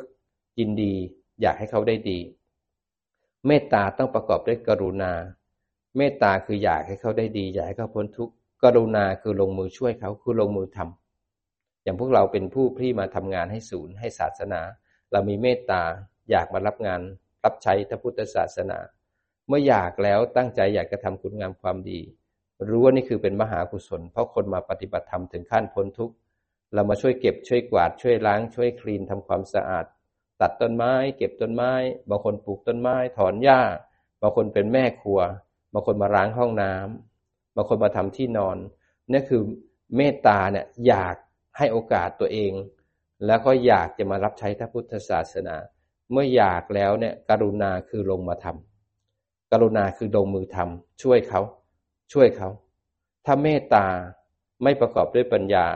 ยินดี อยากให้เขาได้ดี เมตตาต้องประกอบด้วยกรุณา เมตตาคืออยากให้เขาได้ดี อยากให้เขาพ้นทุกข์ กรุณาคือลงมือช่วยเขาคือลงมือทำ อย่างพวกเราเป็นผู้ที่มาทำงานให้ศูนย์ให้ศาสนา เรามีเมตตาอยากมารับงานรับใช้พระพุทธศาสนา เมื่ออยากแล้วตั้งใจอยากจะทำคุณงามความดี รู้ว่านี่คือเป็นมหากุศล เพราะคนมาปฏิบัติธรรมถึงขั้นพ้นทุกข์เรามาช่วยเก็บช่วยกวาดช่วยล้างช่วยคลีนทำความสะอาด ตัดต้นไม้ เก็บต้นไม้บางคนปลูกต้นไม้ ถอนหญ้าบางคนเป็นแม่ครัวบางคนมาล้างห้องน้ำบางคนมาทำที่นอนนี่คือเมตตาเนี่ยอยาก ให้โอกาสตัวเอง แล้วก็อยากจะมารับใช้พระพุทธศาสนา เมื่ออยากแล้วเนี่ยกรุณาคือลงมาทำกรุณาคือลงมือทำช่วยเขา ช่วยเขา ถ้าเมตตาไม่ประกอบด้วยปัญญา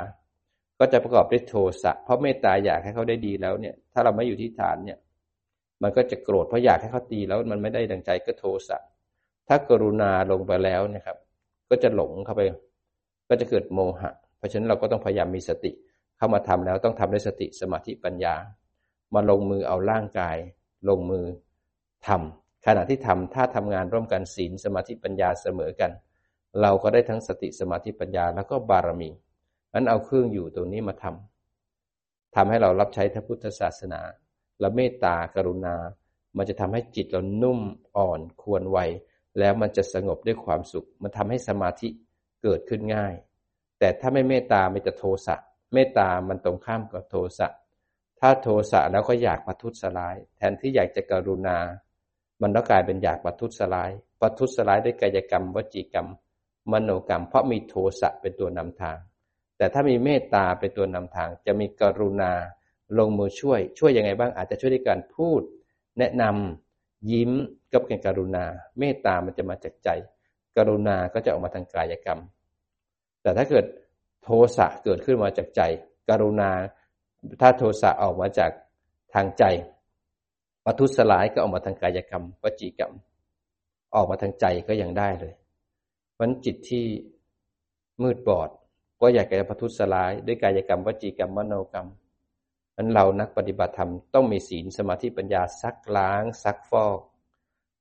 ก็จะประกอบด้วยโทสะเพราะเมตตาอยากให้เขาได้ดีแล้วเนี่ย ถ้าเราไม่อยู่ที่ฐานเนี่ย มันก็จะโกรธเพราะอยากให้เขาตีแล้วมันไม่ได้ดังใจก็โทสะถ้ากรุณาลงไปแล้วนะครับ ก็จะหลงเข้าไป ก็จะเกิดโมหะ เพราะฉะนั้นเราก็ต้องพยายามมีสติ เข้ามาทำแล้วต้องทำด้วยสติสมาธิปัญญา มาลงมือเอาร่างกาย ลงมือทำขณะที่ทำถ้าทำงานร่วมกันศีลสมาธิปัญญาเสมอกัน เราก็ได้ทั้งสติสมาธิปัญญาแล้วก็บารมีนั้นเอาเครื่องอยู่ตรงนี้มาทำทำให้เรารับใช้พระพุทธศาสนาและเมตตากรุณา มันจะทำให้จิตเรานุ่มอ่อนควรไวแล้วมันจะสงบด้วยความสุข มันทำให้สมาธิเกิดขึ้นง่าย แต่ถ้าไม่เมตตามันจะโทสะเมตตามันตรงข้ามกับโทสะถ้าโทสะแล้วก็อยากประทุษร้าย แทนที่อยากจะกรุณา มันก็กลายเป็นอยากประทุษร้ายประทุษร้ายด้วยกายกรรม วจีกรรม มโนกรรม เพราะมีโทสะเป็นตัวนำทาง แต่ถ้ามีเมตตาเป็นตัวนำทาง จะมีกรุณาลงมือช่วย ช่วยยังไงบ้างอาจจะช่วยด้วยการพูด แนะนำยิ้มก็เป็นกรุณา เมตตามันจะมาจากใจ กรุณาก็จะออกมาทางกายกรรม แต่ถ้าเกิดโทสะเกิดขึ้นมาจากใจ กรุณา ถ้าโทสะออกมาจากทางใจปัทุสลายก็ออกมาทางกายกรรมวจีกรรม ออกมาทางใจก็ยังได้เลยมันจิตที่มืดบอด ก็อยากจะปัทุสลาย ด้วยกายกรรมวจีกรรมมโนกรรมนั้นเรานักปฏิบัติธรรมต้องมีศีลสมาธิปัญญาซักล้าง ซักฟอก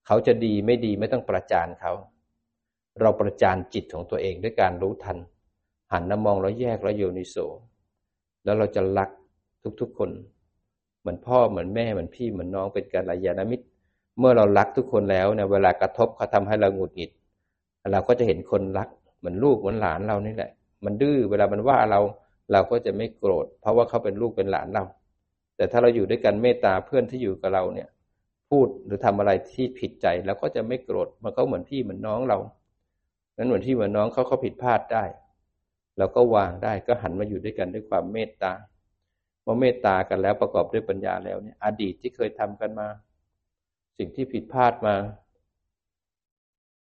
เขาจะดีไม่ดีไม่ต้องประจานเขา เราประจานจิตของตัวเองด้วยการรู้ทัน หันมามองแล้วแยกแล้วโยนิโสแล้วเราจะรักทุกๆคน เหมือนพ่อเหมือนแม่เหมือนพี่เหมือนน้องเป็นการยานามิตร เมื่อเรารักทุกคนแล้วเนี่ยเวลากระทบเขาทาให้เราหงุดหงิด เราก็จะเห็นคนรักเหมือนลูกเหมือนหลานเรานี่แหละ มันดื้อเวลามันว่าเราเราก็จะไม่โกรธ เพราะว่าเขาเป็นลูกเป็นหลานเรา แต่ถ้าเราอยู่ด้วยกันเมตตาเพื่อนที่อยู่กับเราเนี่ย พูดหรือทำอะไรที่ผิดใจแล้วก็จะไม่โกรธมันก็เหมือนพี่เหมือนน้องเรานั้นเหมือนที่เหมือนน้องเขาเขาผิดพลาดได้ เราก็วางได้ก็หันมาอยู่ด้วยกันด้วยความเมตตาเมื่อเมตตากันแล้วประกอบด้วยปัญญาแล้วเนี่ยอดีตที่เคยทำกันมา สิ่งที่ผิดพลาดมา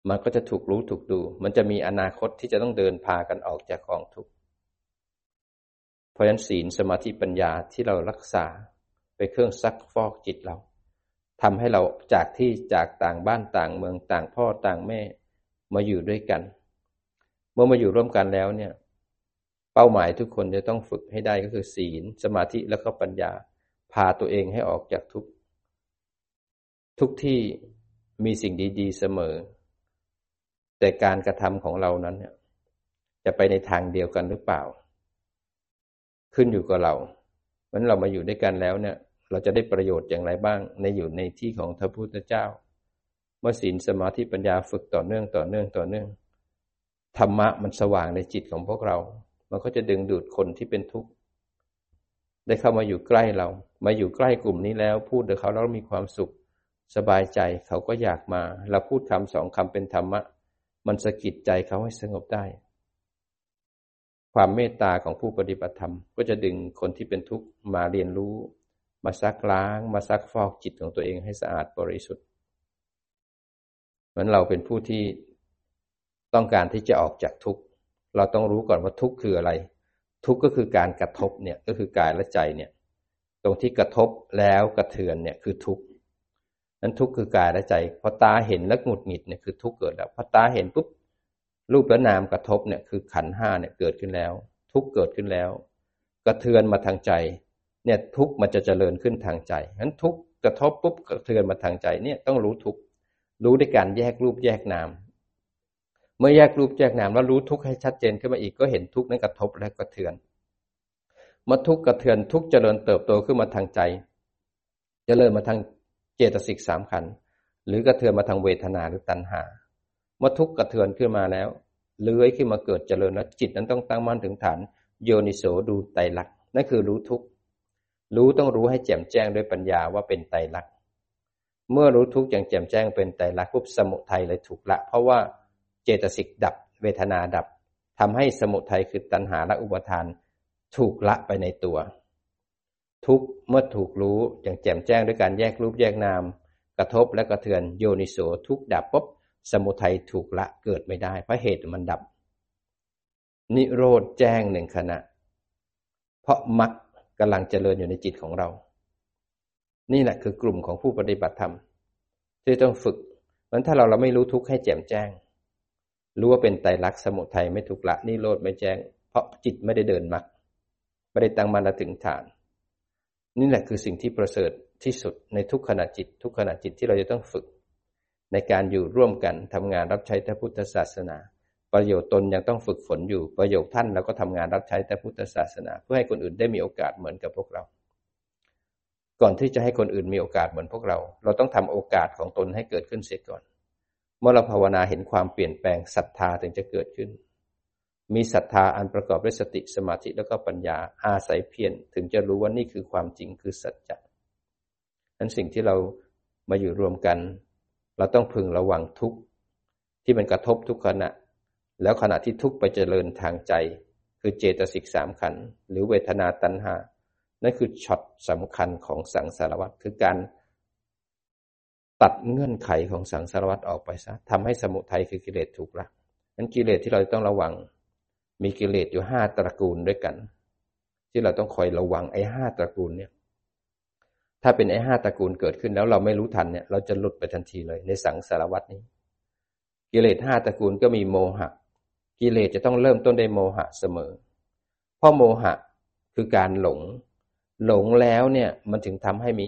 มันก็จะถูกรู้ถูกดู มันจะมีอนาคตที่จะต้องเดินพากันออกจากกองทุกข์เพราะฉะนั้นศีลสมาธิปัญญาที่เรารักษาไปเครื่องซักฟอกจิตเราทำให้เราจากที่จากต่างบ้านต่างเมืองต่างพ่อต่างแม่มาอยู่ด้วยกัน เมื่อมาอยู่ร่วมกันแล้วเนี่ย เป้าหมายทุกคนจะต้องฝึกให้ได้ก็คือศีล สมาธิแล้วก็ปัญญา พาตัวเองให้ออกจากทุกทุกที่มีสิ่งดีๆเสมอ แต่การกระทำของเรานั้นเนี่ยจะไปในทางเดียวกันหรือเปล่า ขึ้นอยู่กับเราเพราะเรามาอยู่ด้วยกันแล้วเนี่ย เราจะได้ประโยชน์อย่างไรบ้าง ในอยู่ในที่ของพระพุทธเจ้า เมื่อศีลสมาธิปัญญาฝึกต่อเนื่องต่อเนื่องต่อเนื่องธรรมะมันสว่างในจิตของพวกเรา มันก็จะดึงดูดคนที่เป็นทุกข์ได้เข้ามาอยู่ใกล้เรา มาอยู่ใกล้กลุ่มนี้แล้ว พูดกับเขาแล้วมีความสุข สบายใจเขาก็อยากมา เราพูดคำสองคำเป็นธรรมะ มันสะกิดใจเขาให้สงบได้ ความเมตตาของผู้ปฏิบัติธรรม ก็จะดึงคนที่เป็นทุกข์มาเรียนรู้ มาซักล้าง มาซักฟอกจิตของตัวเองให้สะอาดบริสุทธิ์เหมือนเราเป็นผู้ที่ต้องการที่จะออกจากทุกข์ เราต้องรู้ก่อนว่าทุกข์คืออะไร ทุกข์ก็คือการกระทบเนี่ยก็คือกายและใจเนี่ยกรงที่กระทบแล้วกระเทือนเนี่ยคือทุกข์นั้นทุกข์คือกายและใจพอตาเห็นแล้วหงุดหงิดเนี่ยคือทุกข์เกิดแล้วพอตาเห็นปุ๊บรูปและนามกระทบเนี่ยคือขันห้าเนี่ยเกิดขึ้นแล้ว ทุกข์เกิดขึ้นแล้ว กระเทือนมาทางใจ เนี่ยทุกข์มันจะเจริญขึ้นทางใจนั้นทุกข์กระทบปุ๊บกระเทือนมาทางใจเนี่ยต้องรู้ทุกข์รู้ด้วยการแยกรูปแยกนาม เมื่อแยกรูปแยกนามแล้วรู้ทุกข์ให้ชัดเจนขึ้นมาอีกก็เห็นทุกข์นั้นกระทบและกระเทือนเมื่อทุกข์กระเทือนทุกข์เจริญเติบโตขึ้นมาทางใจ เจริญมาทางเจตสิกสามขันหรือกระเทือนมาทางเวทนาหรือตัณหา เมื่อทุกข์กระเทือนขึ้นมาแล้วเลื้อยขึ้นมาเกิดเจริญแล้วจิตนั้นต้องตั้งมั่นถึงฐานโยนิโสดูไตรลักษณ์นั่นคือรู้ทุกข์รู้ต้องรู้ให้แจ่มแจ้งด้วยปัญญาว่าเป็นไตรลักษณ์เมื่อรู้ทุกข์อย่างแจ่มแจ้งเป็นไตรลักษณ์ปุ๊บสมุทัยเลยถูกละ เพราะว่า เจตสิกดับ เวทนาดับทำให้สมุทัยคือตัณหาและอุปทาน ถูกละไปในตัว ทุกเมื่อถูกรู้อย่างแจ่มแจ้งด้วยการแยกรูปแยกนาม กระทบและกระเทือนโยนิโสทุกดับปุ๊บสมุทัยถูกละเกิดไม่ได้ เพราะเหตุมันดับ นิโรธแจ้งหนึ่งขณะ เพราะมรรคกำลังเจริญอยู่ในจิตของเรา นี่แหละคือกลุ่มของผู้ปฏิบัติธรรมที่ต้องฝึกมันถ้าเราเราไม่รู้ทุกข์ให้แจ่มแจ้ง รู้ว่าเป็นไตรลักษณ์สมุทัยไม่ถูกละนิโรธไม่แจ้ง เพราะจิตไม่ได้เดินมรรคไม่ได้ตั้งมันถึงฐาน นี่แหละคือสิ่งที่ประเสริฐที่สุดในทุกขณะจิต ทุกขณะจิตที่เราจะต้องฝึก ในการอยู่ร่วมกันทำงานรับใช้พระพุทธศาสนา ประโยชน์ตนยังต้องฝึกฝนอยู่ประโยชน์ท่านเราก็ทำงานรับใช้พระพุทธศาสนา เพื่อให้คนอื่นได้มีโอกาสเหมือนกับพวกเรา ก่อนที่จะให้คนอื่นมีโอกาสเหมือนพวกเรา เราต้องทำโอกาสของตนให้เกิดขึ้นเสียก่อน เมื่อเราภาวนาเห็นความเปลี่ยนแปลงศรัทธาถึงจะเกิดขึ้น มีศรัทธาอันประกอบด้วยสติสมาธิแล้วก็ปัญญาอาศัยเพียรถึงจะรู้ว่านี่คือความจริงคือสัจจะนั้นสิ่งที่เรามาอยู่รวมกัน เราต้องพึงระวังทุกที่มันกระทบทุกขณะ แล้วขณะที่ทุกไปเจริญทางใจ คือเจตสิกสามขันหรือเวทนาตัณหา นั่นคือช็อตสำคัญของสังสารวัตรคือการ ตัดเงื่อนไขของสังสารวัตรออกไปซะทำให้สมุทัยคือกิเลสถูกละนั้นกิเลสที่เราต้องระวัง มีกิเลสอยู่ห้าตระกูลด้วยกัน ที่เราต้องคอยระวังไอ้ห้าตระกูลเนี่ย ถ้าเป็นไอ้ห้าตระกูลเกิดขึ้นแล้วเราไม่รู้ทันเนี่ย เราจะหลุดไปทันทีเลยในสังสารวัตนี้ กิเลสห้าตระกูลก็มีโมหะ กิเลสจะต้องเริ่มต้นด้วยโมหะเสมอ เพราะโมหะคือการหลง หลงแล้วเนี่ยมันถึงทำให้มี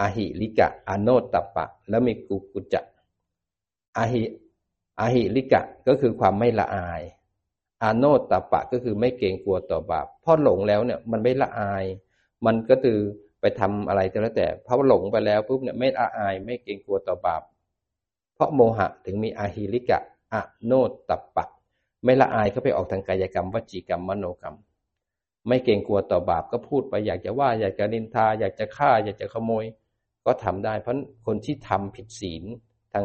อาหิลิกะอโนตตปะ แล้วมีกุกุจะอาหิอาหิลิกะก็คือความไม่ละอายอาโนตตปะก็คือไม่เกรงกลัวต่อบาปพอหลงแล้วเนี่ยมันไม่ละอาย มันก็คือไปทำอะไรก็แล้วแต่พราะหลงไปแล้วปุ๊บเนี่ยไม่ละอาย ไม่เกรงกลัวต่อบาป เพราะโมหะถึงมีอาหิริกะอโนตตปะ ไม่ละอายก็ไปออกทางกายกรรมวจีกรรมมโนกรรม ไม่เกรงกลัวต่อบาปก็พูดไปอยากจะว่า อยากจะนินทา อยากจะฆ่า อยากจะขโมย ก็ทำได้ เพราะคนที่ทำผิดศีลทาง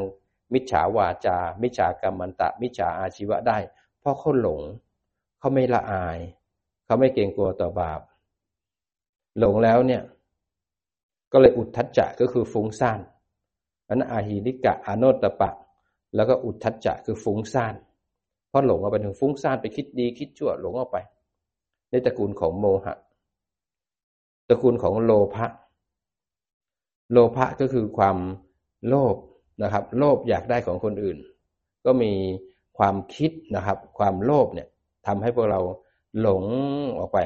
มิจฉาวาจา มิจฉากรรมันตะ มิจฉาอาชีวะได้ เพราะเขาหลง เขาไม่ละอาย เขาไม่เกรงกลัวต่อบาป หลงแล้วเนี่ย ก็เลยอุทธัจจะก็คือฟุ้งซ่านอันอาหิริกะอโนตปะ แล้วก็อุทธัจจะคือฟุ้งซ่านเพราะหลงออกไปถึงฟุ้งซ่านไปคิดดีคิดชั่วหลงออกไป ในตระกูลของโมหะ ตระกูลของโลภะ โลภะก็คือความโลภนะครับ โลภอยากได้ของคนอื่น ก็มีความคิดนะครับ ความโลภเนี่ยทำให้พวกเราหลงออกไป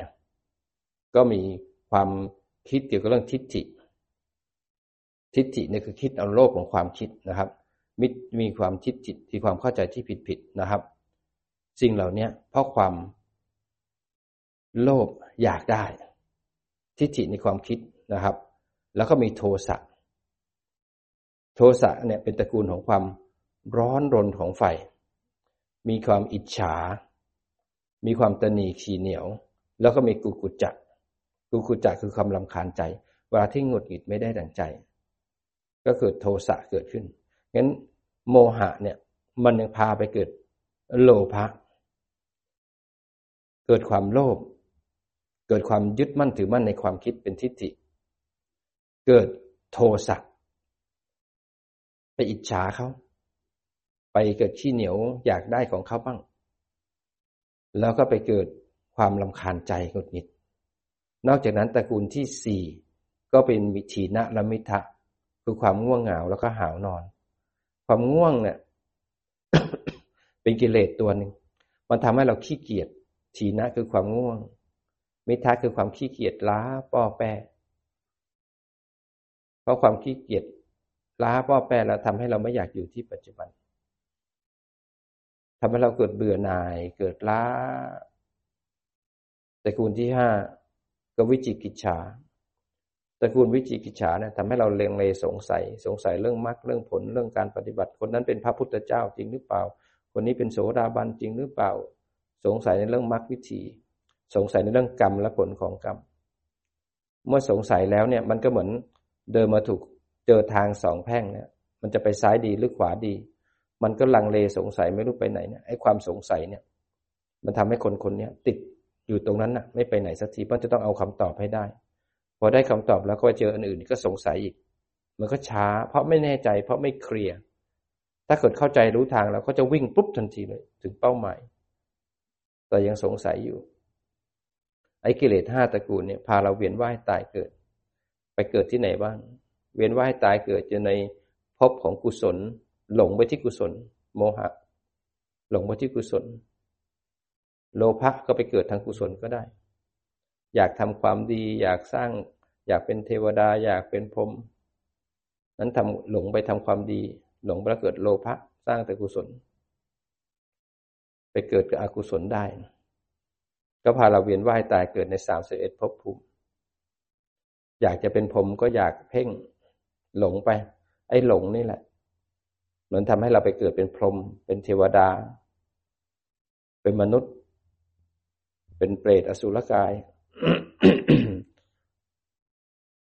ก็มีความคิดเกี่ยวกับเรื่องทิฏฐิ ทิฏฐิเนี่ยคือคิดเอาโลภของความคิดนะครับมิมีความทิฏฐิที่ความเข้าใจที่ผิดผิดนะครับ สิ่งเหล่านี้เพราะความ โลภอยากได้ ทิฏฐิในความคิดนะครับ แล้วก็มีโทสะโทสะเนี่ยเป็นตระกูลของความร้อนรนของไฟ มีความอิจฉา มีความตนีขีเหนียว แล้วก็มีกุกุจักกุกุจักคือความลำคาญใจ เวลาที่หงุดหงิดไม่ได้ดังใจ ก็เกิดโทสะเกิดขึ้น งั้นโมหะเนี่ยมันยังพาไปเกิดโลภะ เกิดความโลภ เกิดความยึดมั่นถือมั่นในความคิดเป็นทิฏฐิ เกิดโทสะไปอิจฉาเขาไปเกิดขี้เหนียวอยากได้ของเขาบ้าง แล้วก็ไปเกิดความลำคาญใจหงุดหงิด นอกจากนั้นตระกูลที่สี่ก็เป็นวิธีนะละมิทะคือความง่วงเหงาแล้วก็หาวนอน ความง่วงเนี่ยเป็นกิเลสตัวหนึ่งมันทำให้เราขี้เกียจ ทีนะคือความง่วง มิทะคือความขี้เกียจล้าป้อแป เพราะความขี้เกียจล้าป้อแปรแล้วทำให้เราไม่อยากอยู่ที่ปัจจุบันทำให้เราเกิดเบื่อหน่ายเกิดล้า แตระกูลที่ห้าก็วิจิกิจฉาตระกูลวิจิกิจฉาเนี่ยทำให้เราเลงเลสงสัย สงสัยเรื่องมรรคเรื่องผลเรื่องการปฏิบัติ คนนั้นเป็นพระพุทธเจ้าจริงหรือเปล่า คนนี้เป็นโสดาบันจริงหรือเปล่า สงสัยในเรื่องมรรควิธี สงสัยในเรื่องกรรมและผลของกรรม เมื่อสงสัยแล้วเนี่ยมันก็เหมือน เดินมาถูกเจอทางสองแพ่งเนี่ย มันจะไปซ้ายดีหรือขวาดี มันก็ลังเลสงสัยไม่รู้ไปไหนเนี่ยไอ้ความสงสัยเนี่ย มันทำให้คนคนนี้ติดอยู่ตรงนั้นน่ะ ไม่ไปไหนสักทีเพราะจะต้องเอาคำตอบให้ได้ พอได้คำตอบแล้วก็ไปเจออันอื่นก็สงสัยอีก มันก็ช้า เพราะไม่แน่ใจ เพราะไม่เคลียร์ถ้าเกิดเข้าใจรู้ทางแล้วก็จะวิ่งปุ๊บทันทีเลย ถึงเป้าหมาย แต่ยังสงสัยอยู่ ไอ้กิเลสห้าตระกูลเนี่ยพาเราเวียนว่ายตายเกิด ไปเกิดที่ไหนบ้าง เวียนว่ายตายเกิดจะในภพของกุศล หลงไปที่กุศล โมหะ หลงไปที่กุศล โลภะก็ไปเกิดทางกุศลก็ได้ อยากทำความดี อยากสร้าง อยากเป็นเทวดา อยากเป็นพรหมนั้นทำหลงไปทำความดี หลงไปเกิดโลภะสร้างแต่กุศล ไปเกิดกับอกุศลได้ ก็พาเราเวียนว่ายตายเกิดในสามสิบเอ็ดภพภูมิ อยากจะเป็นพรหมก็อยากเพ่งหลงไป ไอ้หลงนี่แหละ เหมือนทำให้เราไปเกิดเป็นพรหมเป็นเทวดา เป็นมนุษย์ เป็นเปรตอสุรกาย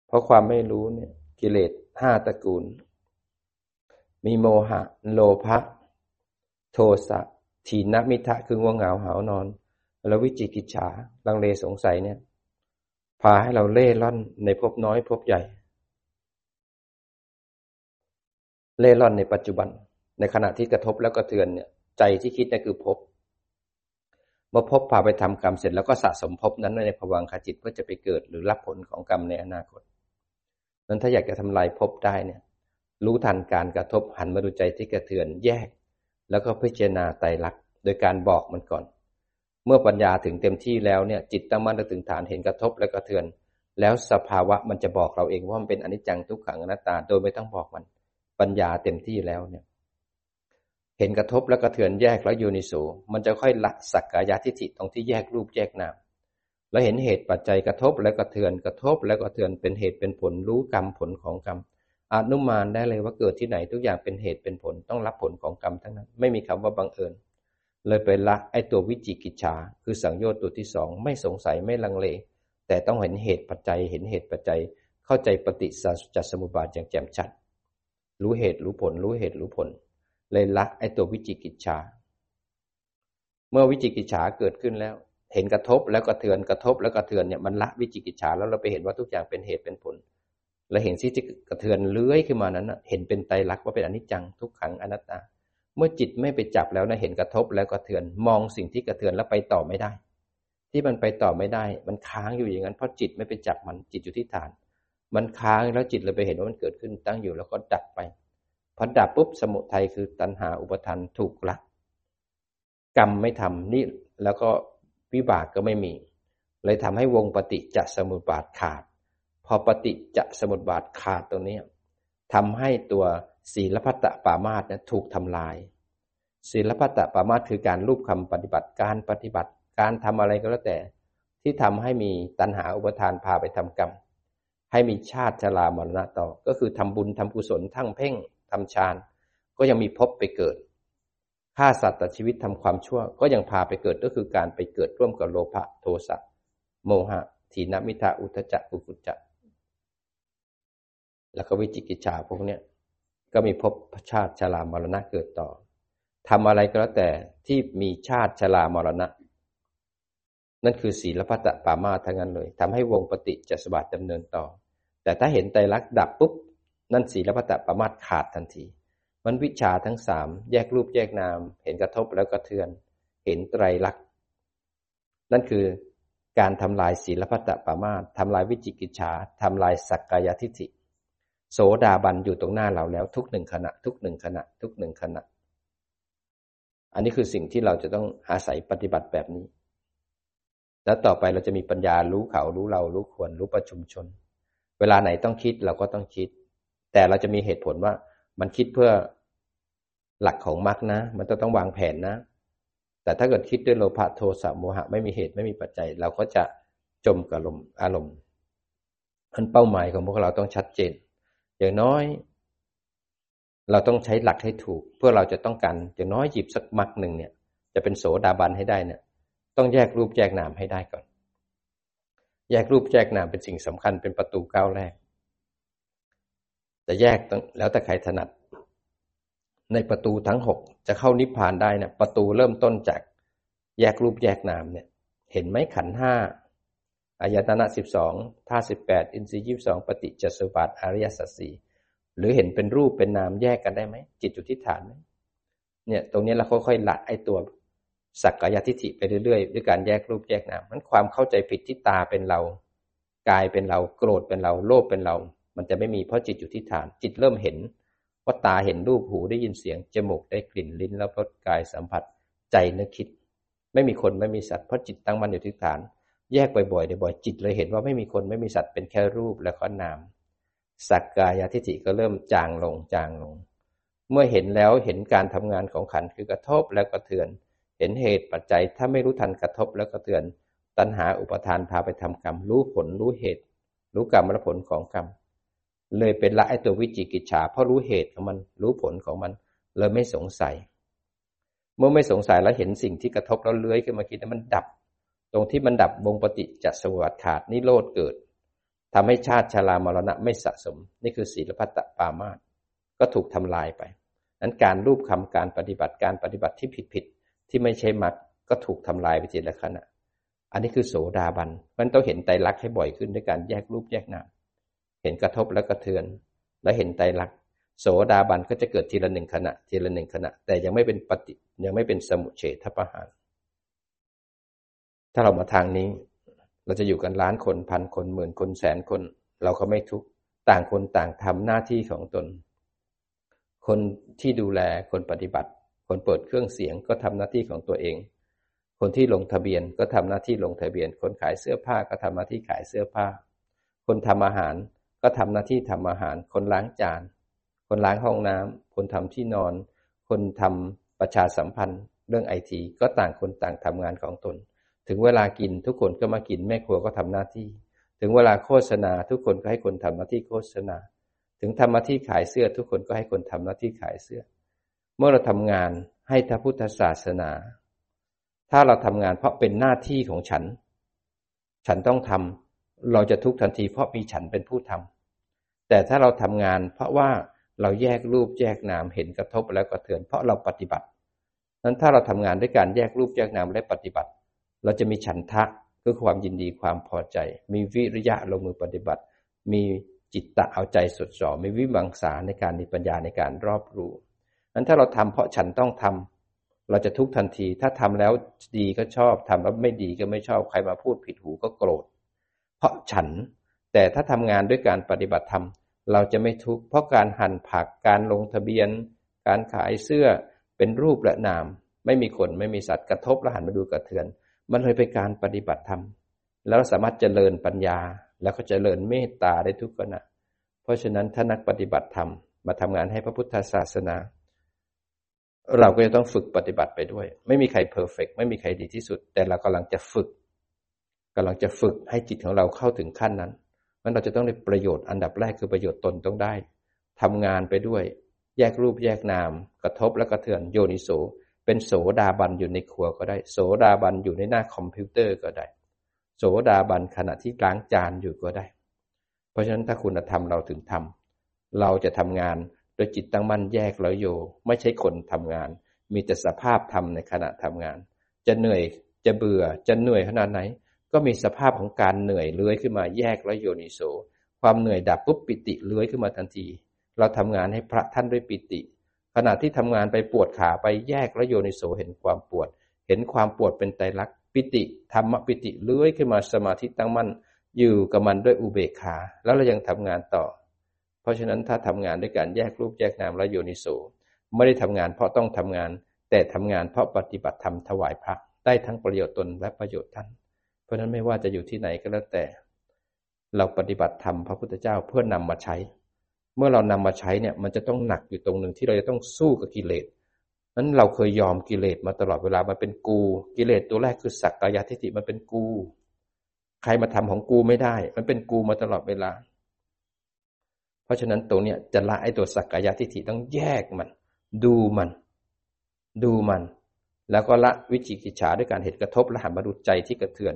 เพราะความไม่รู้เนี่ย กิเลสห้าตระกูล มีโมหะ โลภะโทสะทีนมิทะคือง่วงเหงาหานอน แล้ววิจิกิจฉาลังเลสงสัยเนี่ย พาให้เราเล่ร่อนในภพน้อยภพใหญ่ เล่ร่อนในปัจจุบัน ในขณะที่กระทบแล้วก็เทือนเนี่ยใจที่คิดนี่คือภพมื่อพบพาไปทำกรรมเสร็จแล้วก็สะสมภพนั้นในภวังคจิตเพื่อจะไปเกิดหรือรับผลของกรรมในอนาคตนั้นถ้าอยากจะทำลายภพได้เนี่ย รู้ทันการกระทบหันมาดูใจที่กระเทือนแยก แล้วก็พิจารณาไตรลักษณ์โดยการบอกมันก่อน เมื่อปัญญาถึงเต็มที่แล้วเนี่ยจิตตั้งมั่นถึงฐานเห็นกระทบและกระเทือน แล้วสภาวะมันจะบอกเราเองว่ามันเป็นอนิจจังทุกขังอนัตตา โดยไม่ต้องบอกมัน ปัญญาเต็มที่แล้วเนี่ย เห็นกระทบแล้วกระเทือนแยกแล้วโยนิโสมันจะค่อยละสักกายทิฏฐิตรงที่แยกรูปแยกนามแล้วเห็นเหตุปัจจัยกระทบแล้วกระเทือนกระทบแล้วกระเทือนเป็นเหตุเป็นผลรู้กรรมผลของกรรมอนุมานได้เลยว่าเกิดที่ไหนทุกอย่างเป็นเหตุเป็นผลต้องรับผลของกรรมทั้งนั้น ไม่มีคำว่าบังเอิญ เลยไปละไอตัววิจิกิจฉาคือสังโยชน์ตัวที่สองไม่สงสัยไม่ลังเล แต่ต้องเห็นเหตุปัจจัย เห็นเหตุปัจจัย เข้าใจปฏิสัจสมุปบาทอย่างแจ่มชัด รู้เหตุรู้ผล รู้เหตุรู้ผล เลยละไอ้ตัววิจิกิจฉาเมื่อวิจิกิจฉาเกิดขึ้นแล้ว เห็นกระทบแล้วกระเทือนกระทบแล้วกระเทือนเนี่ยมันละวิจิกิจฉาแล้วเราไปเห็นว่าทุกอย่างเป็นเหตุเป็นผลแล้วเห็นที่จะกระเทือนเลื้อยขึ้นมานั้นเห็นเป็นไตรลักษณ์ว่าเป็นอนิจจังทุกขังอนัตตา เมื่อจิตไม่ไปจับแล้วนะเห็นกระทบแล้วกระเทือน มองสิ่งที่กระเทือนแล้วไปต่อไม่ได้ ที่มันไปต่อไม่ได้ มันค้างอยู่อย่างนั้นเพราะจิตไม่ไปจับมันจิตอยู่ที่ฐาน มันค้างแล้วจิตเลยไปเห็นว่ามันเกิดขึ้นตั้งอยู่แล้วก็ดับไปพอดับปุ๊บสมุทัยคือตัณหาอุปทานถูกละกรรมไม่ทำนี่แล้วก็วิบากก็ไม่มี เลยทำให้วงปฏิจจสมุปบาทขาด พอปฏิจจสมุปบาทขาดตรงนี้ทำให้ตัว ศีลพัตตปามาตเนี่ยถูกทำลาย ศีลพัตตปามาตคือการรูปคำปฏิบัติการปฏิบัติการทำอะไรก็แล้วแต่ ที่ทำให้มีตัณหาอุปทานพาไปทำกรรม ให้มีชาติชรามรณะต่อ ก็คือทำบุญทำกุศลทั้งเพ่งทำฌานก็ยังมีพบไปเกิดฆ่าสัตว์ตัดชีวิตทำความชั่ว ก็ยังพาไปเกิดก็คือการไปเกิดร่วมกับโลภะโทสะโมหะทีนมิทาอุทจักกุกุจักแล้วก็วิจิกิจฉาพวกเนี้ย ก็มีพบชาติชรามรณะเกิดต่อทำอะไรก็แล้วแต่ที่มีชาติชรามรณะ นั่นคือศีลพัตตปามาทั้งนั้นเลยทำให้วงปฏิจจสมบัติดำเนินต่อ แต่ถ้าเห็นไตรลักษณ์ดับปุ๊บ นั่นศีลพัตตประมาขาดทันที มันวิชาทั้งสามแยกรูปแยกนาม เห็นกระทบแล้วกระเทือน เห็นไตรลักษณ์นั่นคือการทำลายศีลพัตตปามาททำลายวิจิกิจฉาทำลายสักกายทิฏฐิ โสดาบันอยู่ตรงหน้าเราแล้วทุกหนึ่งขณะ ทุกหนึ่งขณะ ทุกหนึ่งขณะ อันนี้คือสิ่งที่เราจะต้องอาศัยปฏิบัติแบบนี้ แล้วต่อไปเราจะมีปัญญารู้เขารู้เรารู้ควรรู้ประชุมชน เวลาไหนต้องคิดเราก็ต้องคิด แต่เราจะมีเหตุผลว่ามันคิดเพื่อหลักของมรรคนะ มันต้องต้องวางแผนนะ แต่ถ้าเกิดคิดด้วยโลภะโทสะโมหะไม่มีเหตุไม่มีปัจจัย เราก็จะจมกับลมอารมณ์อันเป้าหมายของพวกเราต้องชัดเจน อย่างน้อย เราต้องใช้หลักให้ถูก เพื่อเราจะต้องการอย่างน้อยหยิบสักมรรคหนึ่งเนี่ย จะเป็นโสดาบันให้ได้เนี่ย ต้องแยกรูปแยกนามให้ได้ก่อน แยกรูปแยกนามเป็นสิ่งสำคัญเป็นประตูก้าวแรกจะแยกแล้วแต่ใครถนัด ในประตูทั้งหกจะเข้านิพพานได้เนี่ยประตูเริ่มต้นจากแยกรูปแยกนามเนี่ย เห็นไหมขันห้า อายตนะสิบสองท่าสิบแปดอินทรีย์ยี่สองปฏิจจสมบัติอริยสัจสี่หรือเห็นเป็นรูปเป็นนามแยกกันได้ไหม จิตอยู่ที่ฐานไหมเนี่ย ตรงนี้เราค่อยๆละไอ้ตัวสักกายทิฏฐิไปเรื่อยๆด้วยการแยกรูปแยกนามมันความเข้าใจผิดที่ตาเป็นเรา กายเป็นเราโกรธเป็นเรา โลภเป็นเรา มันจะไม่มีเพราะจิตอยู่ที่ฐาน จิตเริ่มเห็น ว่าตาเห็นรูปหูได้ยินเสียงจมูกได้กลิ่นลิ้นแล้วรสกายสัมผัสใจนึกคิด ไม่มีคนไม่มีสัตว์เพราะจิตตั้งมั่นอยู่ที่ฐาน แยกบ่อยๆเดี๋ยวบ่อยจิตเลยเห็นว่าไม่มีคนไม่มีสัตว์เป็นแค่รูปแล้วก็นาม สักกายทิฏฐิก็เริ่มจางลงจางลง เมื่อเห็นแล้วเห็นการทำงานของขันคือกระทบแล้วกระเทือน เห็นเหตุปัจจัยถ้าไม่รู้ทันกระทบแล้วกระเทือน ตัณหาอุปทานพาไปทำกรรม รู้ผลรู้เหตุ รู้กรรมและผลของกรรม เลยเป็นละไอตัววิจิกิจฉาเพราะรู้เหตุของมันรู้ผลของมันเลยไม่สงสัย เมื่อไม่สงสัยแล้วเห็นสิ่งที่กระทบแล้วเลื้อยขึ้นมาคิดแล้วมันดับ ตรงที่มันดับวงปฏิจจสวัสดิ์ขาดนิโรธเกิดทำให้ชาติชรามรณะไม่สะสม นี่คือศีลพัตตปามาตก็ถูกทำลายไปนั้นการรูปคำการปฏิบัติการปฏิบัติที่ผิดผิดที่ไม่ใช่มรรคก็ถูกทำลายไปทีละขณะ อันนี้คือโสดาบันมันต้องเห็นไตรลักษณ์ให้บ่อยขึ้นด้วยการแยกรูปแยกนามเห็นกระทบแล้วกระเทือน และเห็นไตรลักษณ์โสดาบันก็จะเกิดทีละหนึ่งขณะ ทีละหนึ่งขณะ แต่ยังไม่เป็นปฏิยังไม่เป็นสมุเฉทประหาร ถ้าเรามาทางนี้ เราจะอยู่กันล้านคนพันคนหมื่นคนแสนคน เราก็ไม่ทุกต่างคนต่างทำหน้าที่ของตน คนที่ดูแลคนปฏิบัติ คนเปิดเครื่องเสียงก็ทำหน้าที่ของตัวเอง คนที่ลงทะเบียนก็ทำหน้าที่ลงทะเบียน คนขายเสื้อผ้าก็ทำหน้าที่ขายเสื้อผ้า คนทำอาหารก็ทำหน้าที่ทำอาหาร คนล้างจาน คนล้างห้องน้ำคนทำที่นอน คนทำประชาสัมพันธ์ เรื่องไอทีก็ต่างคนต่างทำงานของตน ถึงเวลากินทุกคนก็มากิน แม่ครัวก็ทำหน้าที่ ถึงเวลาโฆษณา ทุกคนก็ให้คนทำหน้าที่โฆษณา ถึงทำหน้าที่ขายเสื้อ ทุกคนก็ให้คนทำหน้าที่ขายเสื้อ เมื่อเราทำงานให้พระพุทธศาสนา ถ้าเราทำงานเพราะเป็นหน้าที่ของฉัน ฉันต้องทำเราจะทุกทันทีเพราะมีฉันเป็นผู้ทำแต่ถ้าเราทำงานเพราะว่าเราแยกรูปแยกนามเห็นกระทบแล้วก็เถือนเพราะเราปฏิบัตินั้นถ้าเราทำงานด้วยการแยกรูปแยกนามและปฏิบัติ เราจะมีฉันทะคือความยินดีความพอใจ มีวิริยะลงมือปฏิบัติ มีจิตตะเอาใจสดจ่อมีวิมังสาในการมีปัญญาในการรอบรู้นั้นถ้าเราทำเพราะฉันต้องทำเราจะทุกทันที ถ้าทำแล้วดีก็ชอบทำแล้วไม่ดีก็ไม่ชอบใครมาพูดผิดหูก็โกรธ เพราะฉัน แต่ถ้าทำงานด้วยการปฏิบัติธรรมเราจะไม่ทุกข์เพราะการหั่นผักการลงทะเบียน การขายเสื้อเป็นรูปและนาม ไม่มีคนไม่มีสัตว์กระทบแล้วหันมาดูกระเทือน มันเลยเป็นการปฏิบัติธรรม แล้วสามารถเจริญปัญญา แล้วก็เจริญเมตตาได้ทุกขณะ เพราะฉะนั้นถ้านักปฏิบัติธรรมมาทำงานให้พระพุทธศาสนา เราก็จะต้องฝึกปฏิบัติไปด้วย ไม่มีใครเพอร์เฟกไม่มีใครดีที่สุด แต่เรากำลังจะฝึกกำลังจะฝึกให้จิตของเราเข้าถึงขั้นนั้นมันเราจะต้องได้ประโยชน์อันดับแรกคือประโยชน์ตนต้องได้ทำงานไปด้วย แยกรูปแยกนาม กระทบและกระเทือนโยนิโส เป็นโสดาบันอยู่ในครัวก็ได้ โสดาบันอยู่ในหน้าคอมพิวเตอร์ก็ได้ โสดาบันขณะที่ล้างจานอยู่ก็ได้ เพราะฉะนั้นถ้าคุณธรรมเราถึงทำเราจะทำงานโดยจิตตั้งมั่นแยกแล้วโย ไม่ใช่คนทำงาน มีแต่สภาพธรรมในขณะทำงาน จะเหนื่อยจะเบื่อจะเหนื่อยขนาดไหน ก็มีสภาพของการเหนื่อยเลื้อยขึ้นมาแยกแล้วโยนิโส ความเหนื่อยดับปุ๊บปิติเลื้อยขึ้นมาทันที เราทำงานให้พระท่านด้วยปิติ ขณะที่ทำงานไปปวดขาไปแยกแล้วโยนิโสเห็นความปวด เห็นความปวดเป็นไตรลักษณ์ปิติธรรมปิติเลื้อยขึ้นมาสมาธิตั้งมั่นอยู่กับมันด้วยอุเบกขา แล้วเรายังทำงานต่อ เพราะฉะนั้นถ้าทำงานด้วยการแยกรูปแยกนามและโยนิโสไม่ได้ทำงานเพราะต้องทำงาน แต่ทำงานเพราะปฏิบัติธรรมถวายพระได้ทั้งประโยชน์ตนและประโยชน์ท่าน เพราะฉะนั้นไม่ว่าจะอยู่ที่ไหนก็แล้วแต่ เราปฏิบัติธรรมพระพุทธเจ้าเพื่อนำมาใช้ เมื่อเรานำมาใช้เนี่ย มันจะต้องหนักอยู่ตรงหนึ่งที่เราจะต้องสู้กับกิเลสนั้นเราเคยยอมกิเลสมาตลอดเวลามันเป็นกู กิเลสตัวแรกคือสักกายทิฏฐิมันเป็นกู ใครมาทำของกูไม่ได้ มันเป็นกูมาตลอดเวลา เพราะฉะนั้นตัวเนี้ยจะละไอ้ตัวสักกายทิฏฐิต้องแยกมัน ดูมัน ดูมัน แล้วก็ละวิจิกิจฉาด้วยการเหตุกระทบและหันมาดูใจที่กระเทือน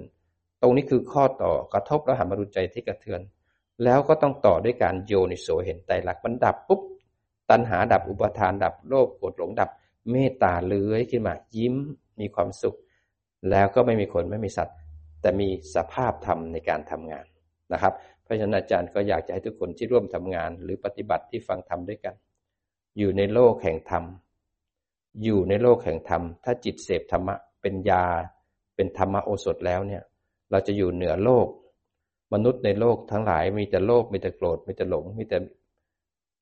ตรงนี้คือข้อต่อกระทบแล้วหันมาดูใจที่กระเทือน แล้วก็ต้องต่อด้วยการโยนิโสเห็นใจหลักมันดับปุ๊บตัณหาดับอุปทานดับโลภโกรธหลงดับ เมตตาเลื้อยขึ้นมายิ้มมีความสุข แล้วก็ไม่มีคนไม่มีสัตว์ แต่มีสภาพธรรมในการทำงานนะครับ เพราะฉะนั้นอาจารย์ก็อยากจะให้ทุกคนที่ร่วมทำงาน หรือปฏิบัติที่ฟังธรรมด้วยกัน อยู่ในโลกแห่งธรรม อยู่ในโลกแห่งธรรม ถ้าจิตเสพธรรมะเป็นยา เป็นธรรมโอสถแล้วเนี่ย เราจะอยู่เหนือโลก มนุษย์ในโลกทั้งหลาย มีแต่โลภมีแต่โกรธมีแต่หลง มีแต่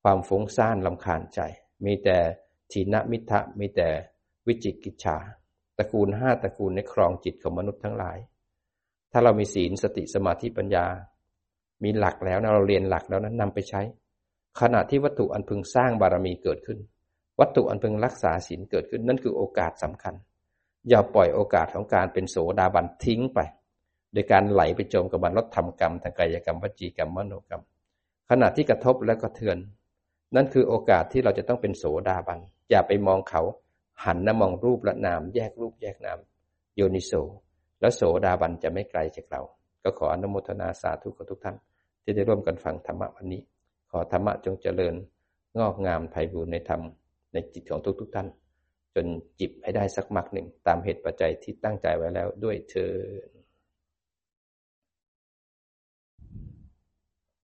ความฟุ้งซ่านลำคาญใจ มีแต่ทีนมิทะมีแต่วิจิกิจฉาตระกูลห้าตระกูลในครองจิตของมนุษย์ทั้งหลาย ถ้าเรามีศีลสติสมาธิปัญญา มีหลักแล้วนะเราเรียนหลักแล้วนั้นนำไปใช้ ขณะที่วัตถุอันพึงสร้างบารมีเกิดขึ้น วัตถุอันพึงรักษาศีลเกิดขึ้นนั่นคือโอกาสสำคัญ อย่าปล่อยโอกาสของการเป็นโสดาบันทิ้งไป ดยการไหลไปจมกับบันลดทำกรรมทางกายกรรมวจีกรรมมโนกรรม ขณะที่กระทบและกระเทือน นั่นคือโอกาสที่เราจะต้องเป็นโสดาบัน อย่าไปมองเขา หันนะมองรูปและนาม แยกรูปแยกนาม โยนิโส แล้วโสดาบันจะไม่ไกลจากเรา ก็ขออนุโมทนาสาธุกับทุกท่าน ที่ได้ร่วมกันฟังธรรมะวันนี้ ขอธรรมะจงเจริญ งอกงามไพบูรณ์ในธรรม ในจิตของทุกทุกท่าน จนจิบให้ได้สักมักหนึ่งตามเหตุปัจจัยที่ตั้งใจไว้แล้วด้วยเธอ